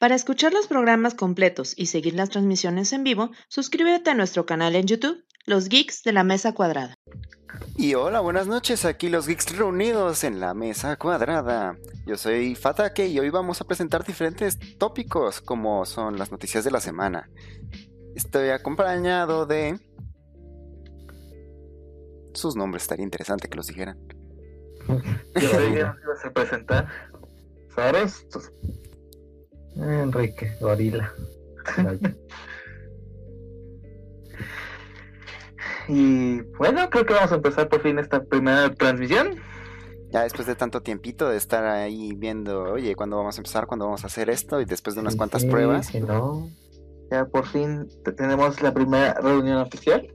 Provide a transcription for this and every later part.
Para escuchar los programas completos y seguir las transmisiones en vivo, suscríbete a nuestro canal en YouTube, Los Geeks de la Mesa Cuadrada. Y hola, buenas noches, aquí los geeks reunidos en la mesa cuadrada. Yo soy Fatake y hoy vamos a presentar diferentes tópicos como son las noticias de la semana. Estoy acompañado de... Sus nombres, estaría interesante que los dijeran. Yo soy que nos ibas a presentar. ¿Sabes? Enrique, gorila. Y bueno, creo que vamos a empezar por fin esta primera transmisión. Ya después de tanto tiempito de estar ahí viendo, oye, ¿cuándo vamos a empezar? ¿Cuándo vamos a hacer esto? Y después de unas cuantas Sí, pruebas. no. Ya por fin te- tenemos la primera reunión oficial.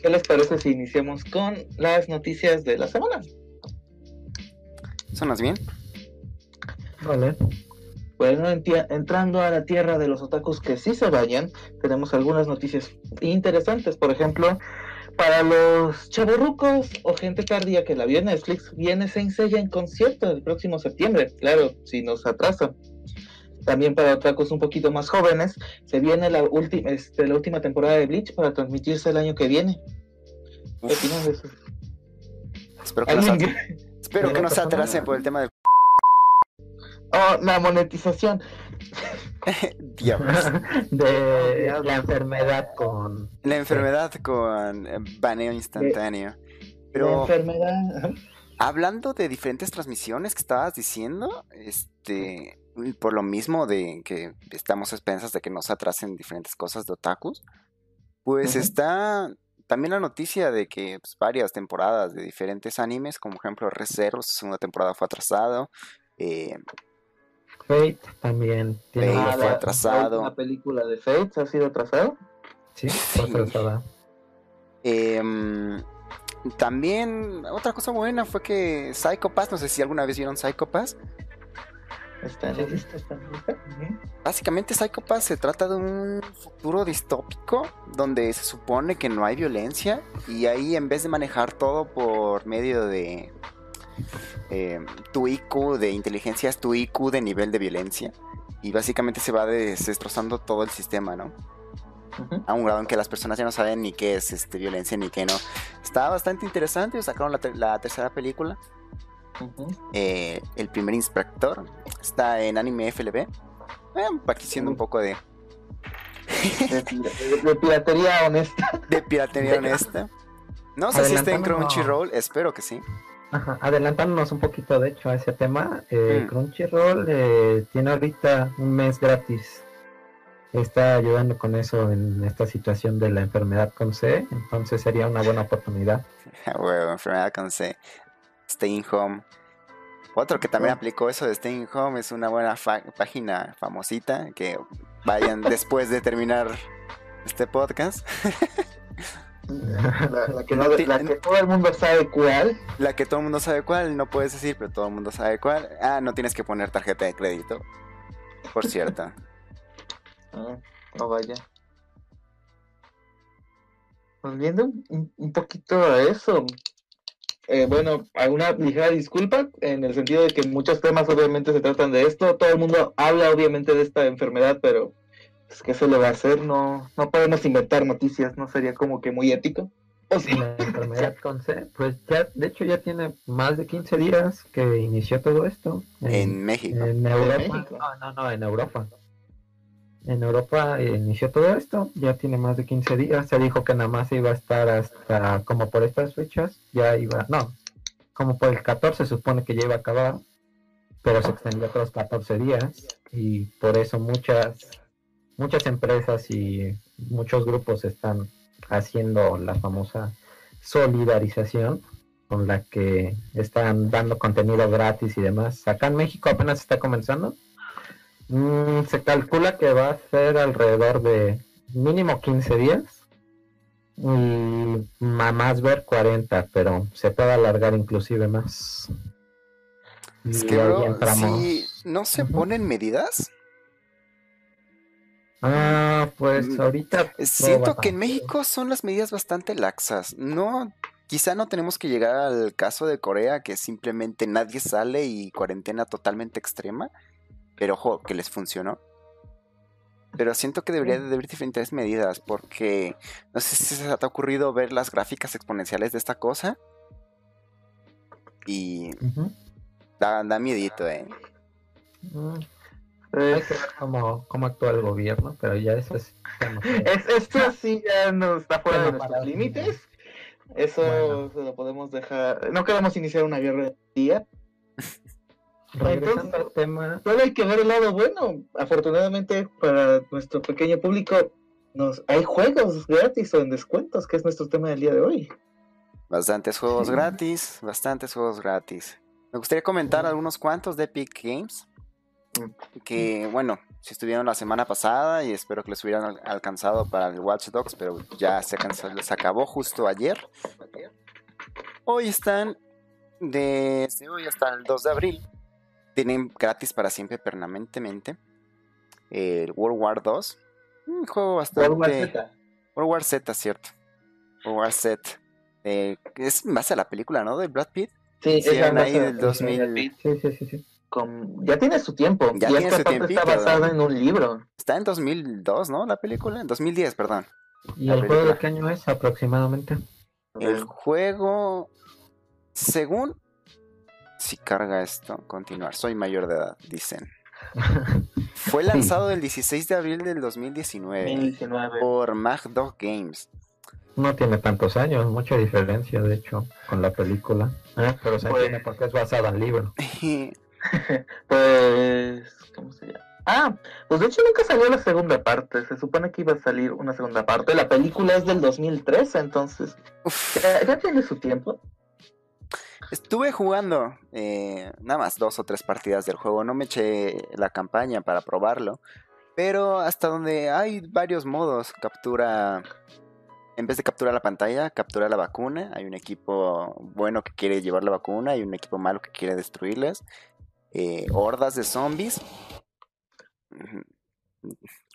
¿Qué les parece si iniciamos con las noticias de la semana? ¿Sonas bien? Vale. Bueno, enti- entrando a la tierra de los otakus que sí se vayan, tenemos algunas noticias interesantes. Por ejemplo, para los chavorrucos o gente tardía que la vio en Netflix, viene Saint Seiya en concierto el próximo septiembre. Claro, si nos atrasa. También para otakus un poquito más jóvenes, se viene la, última este, la última temporada de Bleach para transmitirse el año que viene. ¿Qué Uf, opinan de eso? espero que, no se, ¿Alguien? espero que no se persona- atrase por el tema del... Oh, la monetización. Diablos. De la enfermedad con. La enfermedad con eh, baneo instantáneo. La Pero enfermedad. hablando de diferentes transmisiones que estabas diciendo, este, por lo mismo de que estamos a expensas de que nos atrasen diferentes cosas de otakus, pues está también la noticia de que pues, varias temporadas de diferentes animes, como por ejemplo Re:Zero, su segunda temporada fue atrasado, eh, Fate también tiene Fate fue atrasado. La película de Fate ha sido atrasado. Sí, fue Sí. atrasada. Em, también otra cosa buena fue que Psycho Pass, no sé si alguna vez vieron Psycho Pass, Está en la lista, está en lista. Ujú. Básicamente Psycho Pass se trata de un futuro distópico donde se supone que no hay violencia y ahí en vez de manejar todo por medio de eh, tu IQ, de inteligencia, es tu IQ de nivel de violencia y básicamente se va destrozando todo el sistema, ¿no? A un grado en que las personas ya no saben ni qué es este, violencia ni qué no. Está bastante interesante, sacaron la, ter- la tercera película eh, el primer inspector. Está en anime FLB. Eh, aquí siendo un poco de, De, de- de piratería honesta. de piratería honesta. No sé si está en. Crunchyroll, espero que sí. Ajá, adelantándonos un poquito, de hecho, a ese tema, eh, Mm. Crunchyroll eh, tiene ahorita un mes gratis. Está ayudando con eso en esta situación de la enfermedad con C, entonces sería una buena oportunidad. Ah, huevo, enfermedad con C. Staying Home. Otro que también Oh. aplicó eso de Staying Home es una buena fa- página famosita que vayan después de terminar este podcast. La, la que no- No ti- la que todo el mundo sabe cuál. La que todo el mundo sabe cuál, no puedes decir, pero todo el mundo sabe cuál. Ah, no tienes que poner tarjeta de crédito. Por cierto. Ah, no vaya. Volviendo un, un poquito a eso. eh, bueno, hay una ligera disculpa en el sentido de que muchos temas obviamente se tratan de esto. Todo el mundo habla obviamente de esta enfermedad, pero pues, ¿qué se le va a hacer? No, no podemos inventar noticias, no sería como que muy ético. ¿O sí? La enfermedad con C, pues ya, de hecho ya tiene más de 15 días que inició todo esto. En México. En Europa. México? No, no, no, en Europa. En Europa eh, inició todo esto, ya tiene más de 15 días. Se dijo que nada más iba a estar hasta como por estas fechas, ya iba, no, como por el 14 se supone que ya iba a acabar, pero se extendió otros 14 días y por eso muchas muchas empresas y muchos grupos están haciendo la famosa solidarización con la que están dando contenido gratis y demás. Acá en México apenas está comenzando. Mm, se calcula que va a ser alrededor de mínimo 15 días y más ver 40, pero se puede alargar inclusive más. Es que, bro, si no se ponen medidas, Ah, pues Mm, ahorita siento que en México son las medidas bastante laxas. No, quizá no tenemos que llegar al caso de Corea, que simplemente nadie sale y cuarentena totalmente extrema. Pero ojo, que les funcionó. Pero siento que debería de haber diferentes medidas porque no sé si se te ha ocurrido ver las gráficas exponenciales de esta cosa. Y da, da miedito, ¿eh? Mm, Eh, Hay que ver cómo, cómo actúa el gobierno, pero ya eso que- Es, esto sí ya no está fuera de Tema nuestros para- límites. Eso Bueno. se lo podemos dejar. No queremos iniciar una guerra de día. Regresando al tema, Solo hay que ver el lado bueno. Afortunadamente para nuestro pequeño público nos hay juegos gratis o en descuentos, que es nuestro tema del día de hoy. Bastantes juegos Sí. gratis, bastantes juegos gratis. Me gustaría comentar algunos cuantos de Epic Games. Que, bueno, si estuvieron la semana pasada y espero que les hubieran al- alcanzado para el Watch Dogs, pero ya se, les acabó justo ayer. Hoy están, desde hoy hasta el 2 de abril, tienen gratis para siempre permanentemente el World War 2. Un juego bastante... World War Z. World War Z, cierto. World War Z. Eh, es en base a la película, ¿no? De Brad Pitt. Sí, eran ahí del 2000. sí, sí, sí, sí. Con- ya tiene su tiempo. Ya y tiene esta su parte está basada en un libro. Está en 2002, ¿no? La película. En 2010, perdón. ¿Y La el juego de qué año es aproximadamente? El juego, según... Si carga esto, continuar. Soy mayor de edad, dicen. Fue Sí. lanzado el 16 de abril del 2019 2019. por Magdog Games. No tiene tantos años, mucha diferencia de hecho con la película. Ah, Pero se Pues- entiende porque es basada en libro. Pues, ¿cómo se llama? Ah, pues de hecho nunca salió la segunda parte. Se supone que iba a salir una segunda parte. La película es del 2013, entonces ya, ya tiene su tiempo. Estuve jugando eh, nada más dos o tres partidas del juego. No me eché la campaña para probarlo. Pero hasta donde hay varios modos. Captura. En vez de capturar la pantalla, captura la vacuna. Hay un equipo bueno que quiere llevar la vacuna. Hay un equipo malo que quiere destruirles. Eh, hordas de zombies.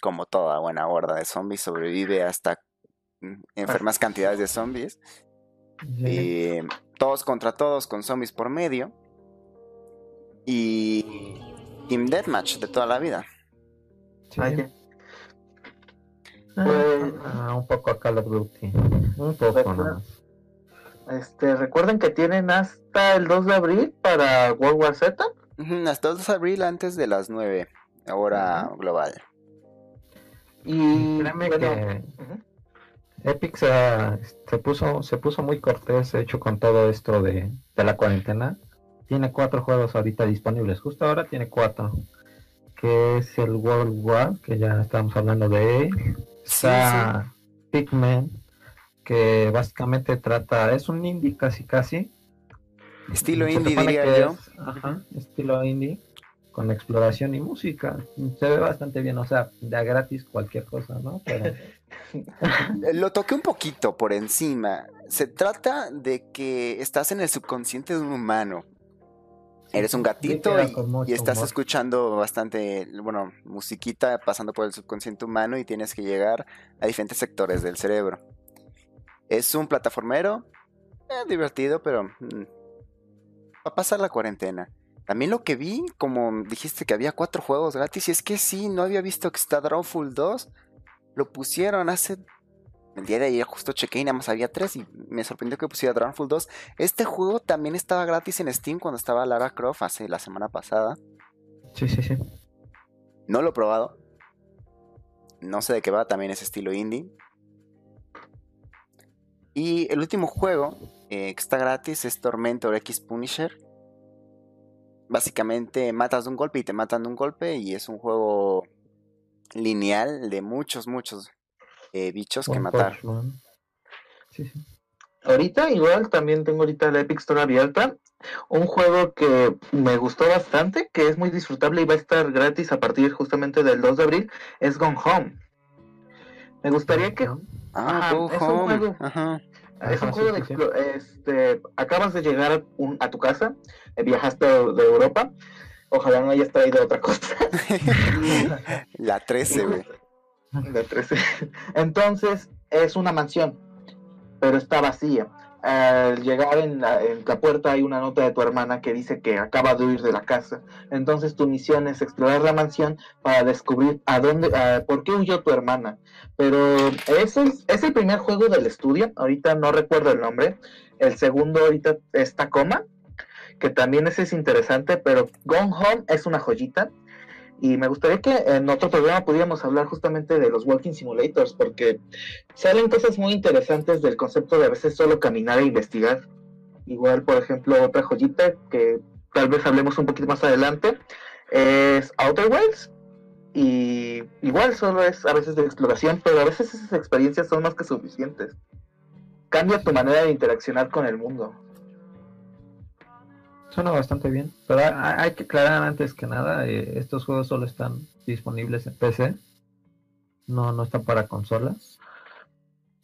Como toda buena horda de zombies, sobrevive hasta mm, enfermas cantidades de zombies. Eh, todos contra todos con zombies por medio. Y Team Deathmatch de toda la vida. Sí. Ah, Pues- ah, un poco a Call of Duty. Un poco. Este, recuerden que tienen hasta el 2 de abril para World War Z. Hasta el 2 de abril antes de las 9, hora global. Y Créeme bueno, que. Epic se, puso se puso muy cortés, de hecho, con todo esto de, de la cuarentena. Tiene cuatro juegos ahorita disponibles. Justo ahora tiene cuatro. Que es el World War, que ya estamos hablando de él. Está Pikmin, que básicamente trata, es un indie casi casi. Estilo indie diría que yo. es, ajá, estilo indie, con exploración y música. Se ve bastante bien, o sea, de a gratis cualquier cosa, ¿no? Pero Lo toqué un poquito por encima. Se trata de que estás en el subconsciente de un humano. Eres un gatito y, estás humor. escuchando bastante, bueno, musiquita pasando por el subconsciente humano y tienes que llegar a diferentes sectores del cerebro. Es un plataformero, eh, divertido, pero mm, va a pasar la cuarentena. También lo que vi, como dijiste que había cuatro juegos gratis, y es que sí, no había visto que está Drawful 2. Lo pusieron hace el día de ayer justo chequé y nada más había tres y me sorprendió que pusiera Dragonfall 2. Este juego también estaba gratis en Steam cuando estaba Lara Croft hace la semana pasada. sí, sí, sí. No lo he probado. No sé de qué va, también es estilo indie. Y el último juego eh, que está gratis es Tormentor X Punisher. Básicamente matas de un golpe y te matan de un golpe y es un juego lineal de muchos, muchos eh, bichos que matar. Sí, sí. Ahorita igual también tengo ahorita la Epic Store abierta. Un juego que me gustó bastante, que es muy disfrutable y va a estar gratis a partir justamente del 2 de abril, es Gone Home. Me gustaría que Ah, Ajá, Go es un Home. juego. Ajá. Es un juego sí, de sí, este acabas de llegar a, un- a tu casa, eh, viajaste de Europa, ojalá no hayas traído otra cosa. La 13, güey. De 13. Entonces es una mansión, pero está vacía. Al llegar en la, en la, puerta hay una nota de tu hermana que dice que acaba de huir de la casa. Entonces tu misión es explorar la mansión para descubrir a dónde, a, por qué huyó tu hermana. Pero ese es, es, el primer juego del estudio. Ahorita no recuerdo el nombre. El segundo ahorita es Tacoma, que también ese es interesante, pero Gone Home es una joyita. Y me gustaría que en otro programa pudiéramos hablar justamente de los walking simulators, porque salen cosas muy interesantes del concepto de a veces solo caminar e investigar. Igual, por ejemplo, otra joyita que tal vez hablemos un poquito más adelante es Outer Wilds. Y igual solo es a veces de exploración, pero a veces esas experiencias son más que suficientes. Cambia tu manera de interaccionar con el mundo suena bastante bien. Pero hay, que aclarar antes que nada, eh, estos juegos solo están disponibles en PC. No, no están para consolas.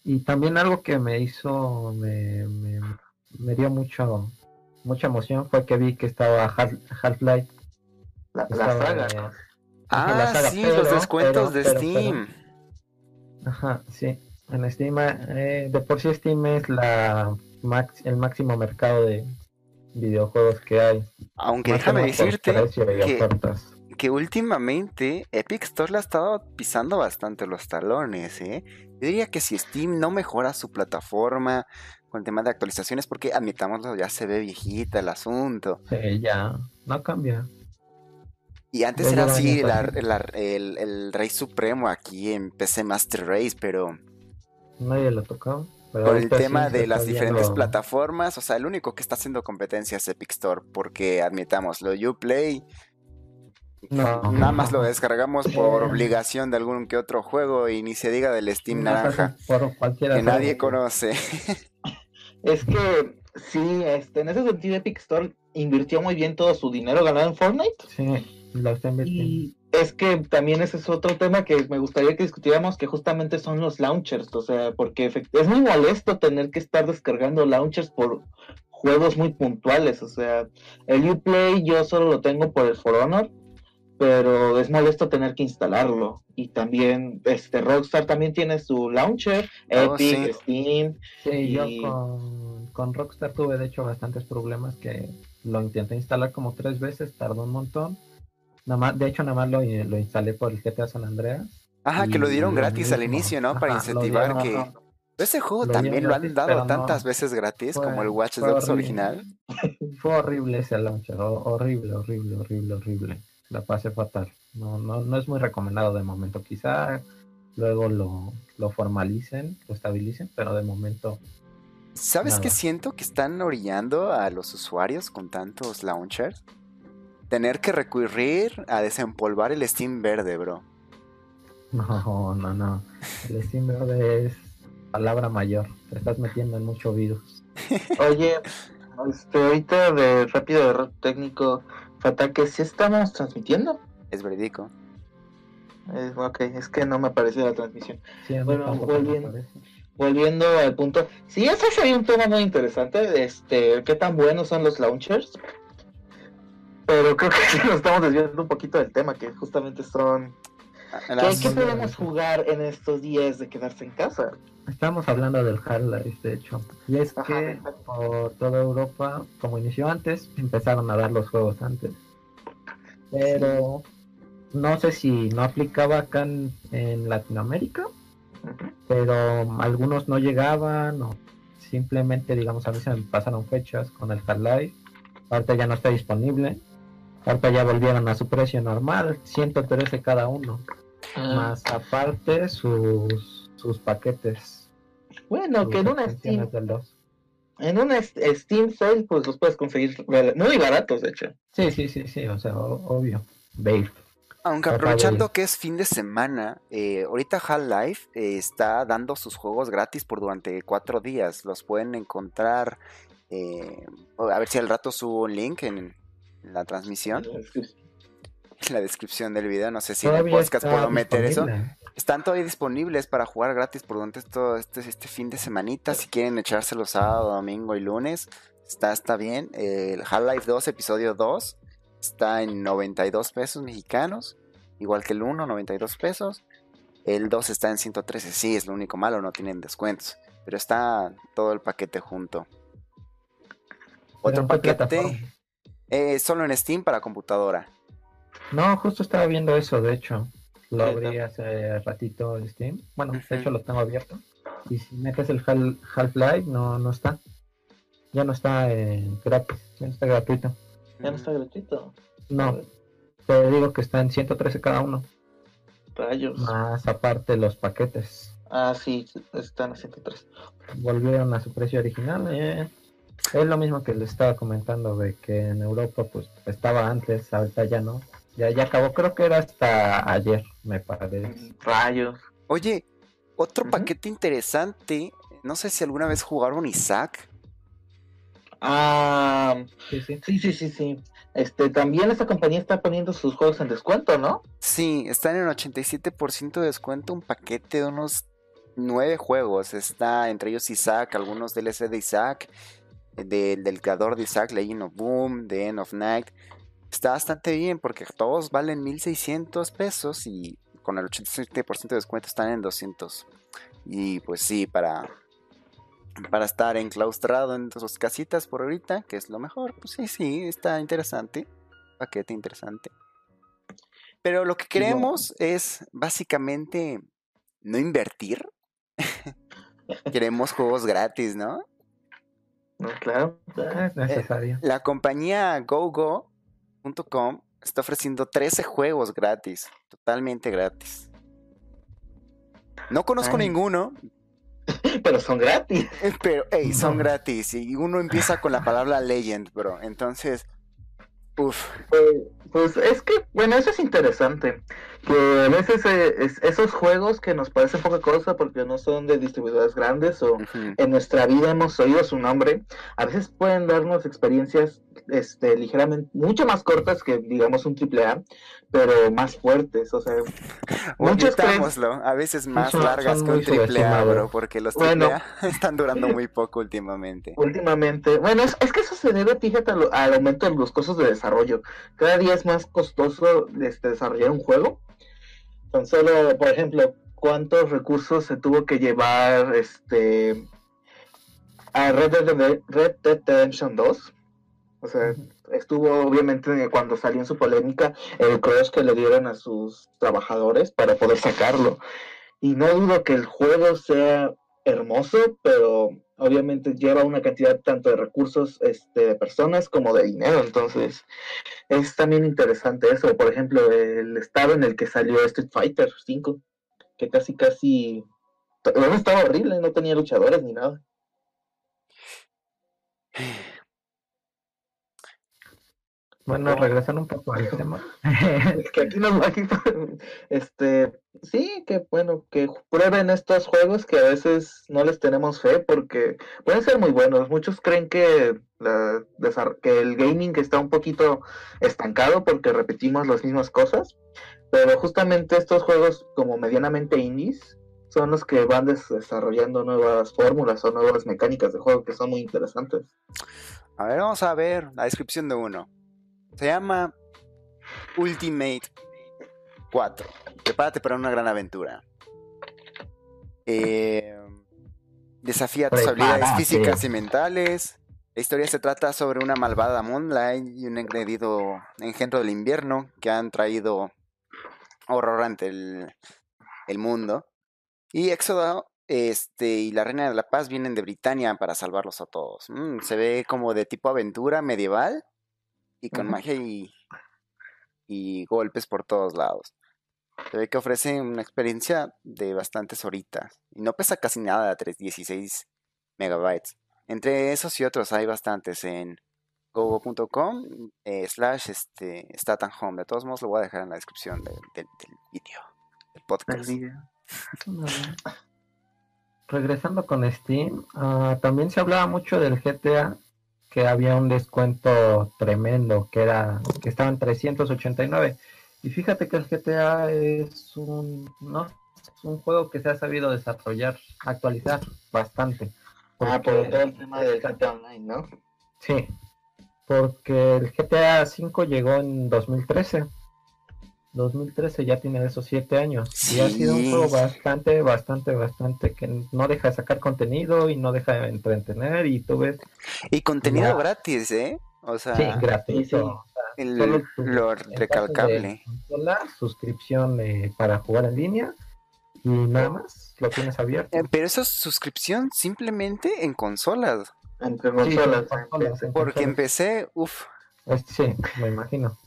Y también algo que me hizo, me, me, dio mucho, mucha emoción fue que vi que estaba Half-Life. la, saga. ah, sí, los descuentos de Steam. ajá, sí. En Steam, eh, de por sí Steam es la max, el máximo mercado de, videojuegos que hay. Aunque déjame decirte que, últimamente Epic Store le ha estado pisando bastante los talones, ¿eh? Yo diría que si Steam no mejora su plataforma con el tema de actualizaciones, porque admitámoslo, ya se ve viejita el asunto. Sí, ya, no cambia. Y antes era así el, el, Rey Supremo aquí en PC Master Race, pero... Nadie lo tocado por el tema de las diferentes plataformas, o sea, el único que está haciendo competencia es Epic Store, porque admitamos, lo Uplay nada más lo descargamos por obligación de algún que otro juego y ni se diga del Steam naranja, que nadie conoce. Es que sí, este, en ese sentido Epic Store invirtió muy bien todo su dinero ganado en Fortnite. Sí, lo está invirtiendo es que también ese es otro tema que me gustaría que discutiéramos, que justamente son los launchers, o sea, porque es muy molesto tener que estar descargando launchers por juegos muy puntuales, o sea, el Uplay yo solo lo tengo por el For Honor, pero es molesto tener que instalarlo. Y también, este, Rockstar también tiene su launcher, oh, Epic, Steam. Sí, yo con, con Rockstar tuve de hecho bastantes problemas que lo intenté instalar como tres veces, tardó un montón de hecho, nada más lo, lo instalé por el GTA San Andreas. Ajá, que lo dieron gratis al inicio, ¿no? Para incentivar que... Ese juego también lo han dado tantas veces gratis como el Watch Dogs original. Fue horrible ese launcher, horrible, horrible, horrible, horrible. La pasé fatal. No, no, no es muy recomendado de momento. Quizá luego lo, lo formalicen, lo estabilicen, pero de momento. ¿Sabes qué siento? Que están orillando a los usuarios con tantos launchers tener que recurrir a desempolvar el Steam verde, bro. No, no, no. El Steam verde es palabra mayor. Te estás metiendo en mucho virus. Oye, este, ahorita de rápido de técnico, Fataque, ¿sí estamos transmitiendo? Es verídico. Es, ok, es que no me apareció la transmisión. bueno, volviendo, volviendo al punto. Sí, eso sería un tema muy interesante. Este, ¿qué tan buenos son los launchers? Pero creo que nos estamos desviando un poquito del tema, que justamente son... ¿Qué, podemos jugar en estos días de quedarse en casa? Estamos hablando del Half-Life, de hecho. Y es que por toda Europa, como inició antes, empezaron a dar los juegos antes. Pero no sé si no aplicaba acá en, Latinoamérica, pero algunos no llegaban o simplemente, digamos, a se me pasaron fechas con el Half-Life. Ahorita ya no está disponible. Ahorita ya volvieron a su precio normal, 113 cada uno. Ah. Más aparte sus, sus paquetes. Bueno, que en una Steam. En una Steam Sale, pues los puedes conseguir muy baratos, de hecho. Sí, sí, sí, sí, o sea, obvio. Babe. Aunque aprovechando que es fin de semana, eh, ahorita Half-Life eh, está dando sus juegos gratis por durante cuatro días. Los pueden encontrar. Eh, a ver si al rato subo un link en, la transmisión. En la descripción del video, no sé si en el podcast puedo meter eso. Están todavía disponibles para jugar gratis por durante esto, este, este fin de semanita. Si quieren echárselo sábado, domingo y lunes, está, está bien. El Half-Life 2, episodio 2, está en 92 pesos mexicanos. Igual que el 1, 92 pesos. El 2 está en 113. Sí, es lo único malo, no tienen descuentos. Pero está todo el paquete junto. ¿Pero Otro paquete plataforma? Eh, solo en Steam para computadora. No, justo estaba viendo eso, de hecho. Lo abrí hace ratito en Steam. Bueno, de hecho lo tengo abierto. Y si metes el Hal- Half-Life, no, no está. Ya no está eh, gratis, ya no está gratuito. Ya no está gratuito. No, te digo que está en 113 cada uno. Rayos. Más aparte los paquetes. Ah, sí, están a 103. Volvieron a su precio original. eh. Es lo mismo que les estaba comentando de que en Europa pues estaba antes, ahorita ya no. Ya, ya acabó, creo que era hasta ayer, me parece. Rayos. Oye, otro paquete interesante. No sé si alguna vez jugaron Isaac. Ah, Sí, sí. sí, sí, sí, sí. Este, también esta compañía está poniendo sus juegos en descuento, ¿no? Sí, están en 87% de descuento. Un paquete de unos nueve juegos. Está entre ellos Isaac, algunos DLC de Isaac, del, del creador de Isaac, Legend of Boom, The End of Night. Está bastante bien porque todos valen 1600 pesos y con el 87% de descuento están en 200. Y pues sí, para, para estar enclaustrado en sus casitas por ahorita, que es lo mejor, pues sí, sí, está interesante. Paquete interesante. Pero lo que no- queremos es básicamente no invertir. queremos juegos gratis, ¿no? No, claro. Es necesario. La compañía GoGo.com está ofreciendo 13 juegos gratis, totalmente gratis. No conozco Ay. ninguno, Pero son gratis. pero hey, son No. gratis y uno empieza con la palabra Legend, bro. Entonces, uff, Pues, pues es que, bueno, eso es interesante. Que a veces eh, es- esos juegos que nos parecen poca cosa porque no son de distribuidores grandes o en nuestra vida hemos oído su nombre, a veces pueden darnos experiencias este, ligeramente, mucho más cortas que, digamos, un triple A, pero más fuertes. O sea, admitámoslo, a veces más Son- largas son que un triple A, bro, porque los Bueno. triple A están durando muy poco últimamente. Últimamente, bueno, es, es que eso se debe, fíjate, al, al aumento de los costos de desarrollo. Cada día es más costoso este, desarrollar un juego. Tan solo, por ejemplo, cuántos recursos se tuvo que llevar este a Red Dead, Red Dead Redemption 2. O sea, estuvo obviamente cuando salió en su polémica el crush que le dieron a sus trabajadores para poder sacarlo. Y no dudo que el juego sea hermoso, pero obviamente lleva una cantidad tanto de recursos este, de personas como de dinero. Entonces, es también interesante eso. Por ejemplo, el estado en el que salió Street Fighter 5, que casi, casi. Bueno, estaba horrible, no tenía luchadores ni nada. Bueno, regresando un poco al tema. Es que aquí no, aquí, este, sí, que bueno, que prueben estos juegos que a veces no les tenemos fe porque pueden ser muy buenos. Muchos creen que, la, que el gaming está un poquito estancado porque repetimos las mismas cosas, pero justamente estos juegos como medianamente indies son los que van des- desarrollando nuevas fórmulas o nuevas mecánicas de juego que son muy interesantes. A ver, vamos a ver la descripción de uno. Se llama Ultimate 4. Prepárate para una gran aventura. Eh, desafía tus habilidades físicas y mentales. La historia se trata sobre una malvada Moonlight y un engredido engendro del invierno que han traído horror ante el, el mundo. Y Éxodo este, y la Reina de la Paz vienen de Britania para salvarlos a todos. Mm, se ve como de tipo aventura medieval y con magia y, y golpes por todos lados. Se ve que ofrece una experiencia de bastantes horitas y no pesa casi nada, 316 megabytes. Entre esos y otros hay bastantes en gogo.com eh, slash este, stat and home. De todos modos lo voy a dejar en la descripción del video, del podcast. Regresando con Steam, ah, también se hablaba mucho del GTA, que había un descuento tremendo, que era que estaba en 389. Y fíjate que el GTA es un, ¿no? es un juego que se ha sabido desarrollar, actualizar bastante. Ah, por todo el tema del GTA Online, ¿no? Sí, porque el GTA V llegó en 2013 2013 ya tiene esos siete años. Y ha sido un Sí. juego bastante, bastante, bastante que no deja de sacar contenido y no deja de entretener. Y tú ves, Y contenido Ya. gratis, ¿eh? O sea, sí, gratuito. sí. O sea, el- solo tu- lo recalcable. consola, suscripción eh, para jugar en línea y nada más lo tienes abierto. Eh, Pero eso es suscripción simplemente en consolas. Entre Sí, consolas. en consolas, en Porque consolas. empecé, uff, sí, me imagino.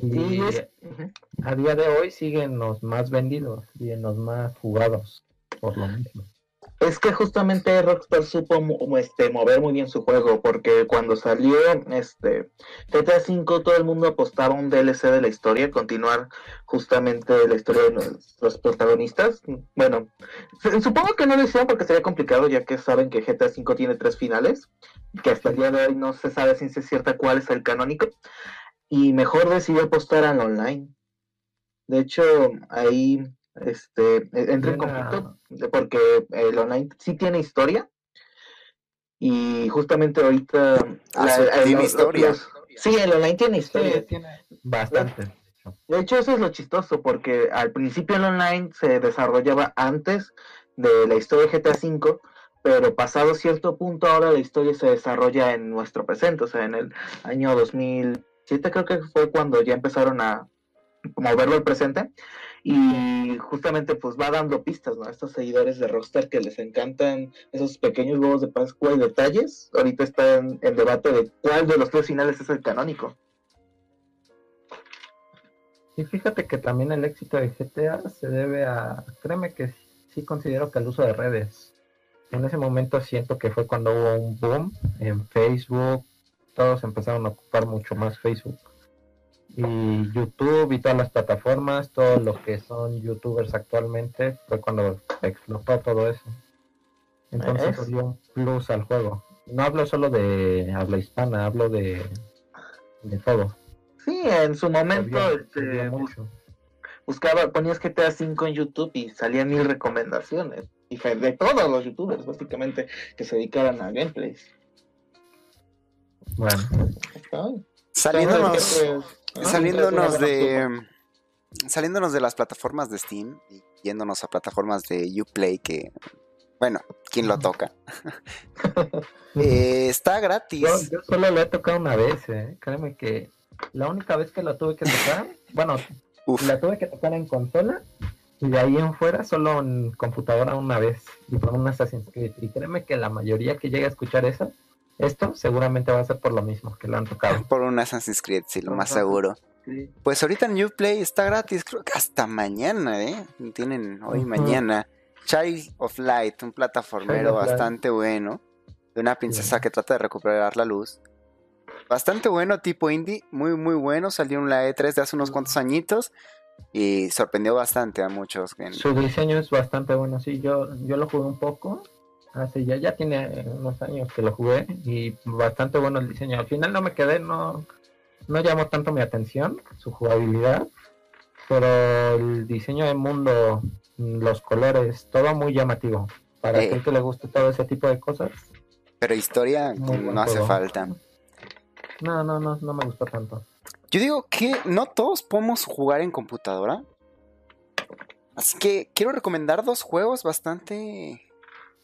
Y Ujú. a día de hoy siguen los más vendidos y en los más jugados por lo mismo. Es que justamente Rockstar supo este, mover muy bien su juego, porque cuando salió este GTA V todo el mundo apostaba un DLC de la historia, continuar justamente la historia de los, protagonistas. Bueno, su- supongo que no lo hicieron porque sería complicado, ya que saben que GTA V tiene tres finales, que hasta el día de hoy no se sabe si es cierta cuál es el canónico, y mejor decidió apostar al online. De hecho, ahí este, entré en conflicto porque el online sí tiene historia y justamente ahorita Ah, la- sí, eh, tiene los- historia. los- sí el online tiene historia Sí, tiene bastante. de hecho. eso es lo chistoso porque al principio el online se desarrollaba antes de la historia de GTA V pero pasado cierto punto ahora la historia se desarrolla en nuestro presente o sea en el año 2007 creo que fue cuando ya empezaron a moverlo al presente y justamente pues va dando pistas, ¿no? A estos seguidores de Rockstar que les encantan esos pequeños huevos de Pascua y detalles. Ahorita está en, en debate de cuál de los tres finales es el canónico. Y fíjate que también el éxito de GTA se debe a, créeme que sí considero que al uso de redes. En ese momento siento que fue cuando hubo un boom en Facebook, todos empezaron a ocupar mucho más Facebook. Y YouTube y todas las plataformas, todo lo que son youtubers actualmente, fue cuando explotó todo eso. Entonces Es. dio un plus al juego. No hablo solo de habla hispana, hablo de, de todo. Sí, en su momento este, buscaba, ponías GTA 5 en YouTube y salían mil recomendaciones. Y fue de todos los youtubers, básicamente, que se dedicaran a gameplays. Bueno, saliéndonos, saliéndonos de saliéndonos de las plataformas de Steam y yéndonos a plataformas de Uplay que bueno, ¿quién lo toca? Eh, está gratis. yo solo lo he tocado una vez, eh. créeme que la única vez que lo tuve que tocar, bueno, Uf, la tuve que tocar en consola y de ahí en fuera solo en computadora una vez y con un Assassin's Creed. Y créeme que la mayoría que llegue a escuchar eso, esto seguramente va a ser por lo mismo que lo han tocado. por un Assassin's Creed, sí, lo más seguro. Sí. Pues ahorita en Uplay está gratis, creo que hasta mañana, ¿eh? Tienen hoy y Ujú. mañana. Child of Light, un plataformero Light. bastante bueno. De una princesa Sí. que trata de recuperar la luz. Bastante bueno, tipo indie, muy muy bueno. Salió en la E3 de hace unos cuantos añitos. Y sorprendió bastante a muchos. en- Su diseño es bastante bueno, sí, yo, yo lo jugué un poco, hace ya, ya tiene unos años que lo jugué y bastante bueno el diseño. Al final no me quedé, no, no llamó tanto mi atención su jugabilidad, pero el diseño del mundo, los colores, todo muy llamativo. Para Eh. que le guste todo ese tipo de cosas, Pero historia no hace falta. no, no, no, no me gustó tanto. Yo digo que no todos podemos jugar en computadora. Así que quiero recomendar dos juegos bastante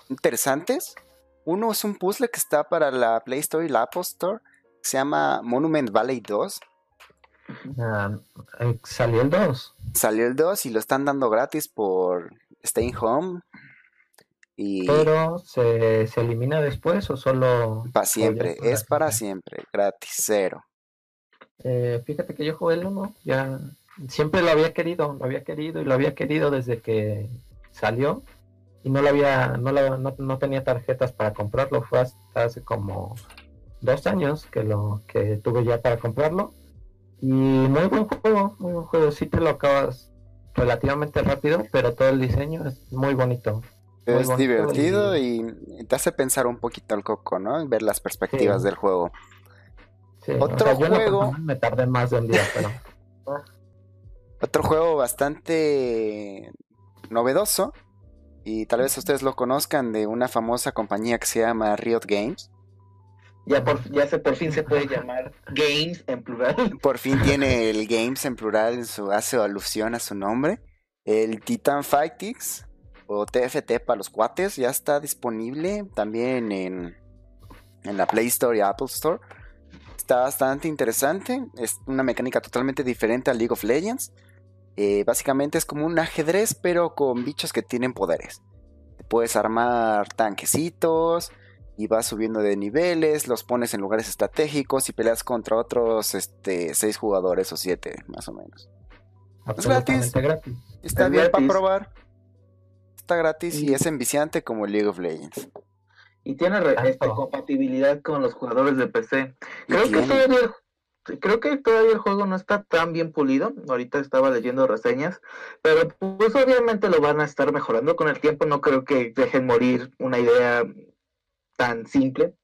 interesantes. Uno es un puzzle que está para la Play Store y la Apple Store. que Se llama Monument Valley 2. Ah, eh, salió el 2. Salió el 2 y lo están dando gratis por Staying Home. Y Pero ¿se, se elimina después o solo para siempre. Es para siempre? siempre. Gratis. Cero. Eh, fíjate que yo jugué el 1, ya siempre lo había querido, lo había querido y lo había querido desde que salió y no lo había, no, lo- no, no tenía tarjetas para comprarlo, fue hasta hace como dos años que lo que tuve ya para comprarlo y muy buen juego, muy buen juego, sí te lo acabas relativamente rápido, pero todo el diseño es muy bonito. Muy Es bonito divertido y te hace pensar un poquito el coco, ¿no? Ver las perspectivas Sí. del juego. Sí, Otro juego- me tardé más de un día, pero Otro juego bastante novedoso y tal vez ustedes lo conozcan de una famosa compañía que se llama Riot Games. Ya por, ya se, por fin se puede llamar Games en plural. Por fin tiene el Games en plural, en su, hace alusión a su nombre. El Titan Fightix o TFT para los cuates ya está disponible también en, en la Play Store y Apple Store. Está bastante interesante. Es una mecánica totalmente diferente a League of Legends. Eh, básicamente es como un ajedrez, pero con bichos que tienen poderes. Puedes armar tanquecitos y vas subiendo de niveles, los pones en lugares estratégicos y peleas contra otros este, seis jugadores o siete, más o menos. Es gratis. gratis. Está Es bien para probar. Está gratis y Y- es enviciante como League of Legends. Y tiene este, compatibilidad con los jugadores de PC. Creo que todavía creo que todavía el juego no está tan bien pulido. Ahorita estaba leyendo reseñas, pero pues obviamente lo van a estar mejorando con el tiempo. No creo que dejen morir una idea tan simple.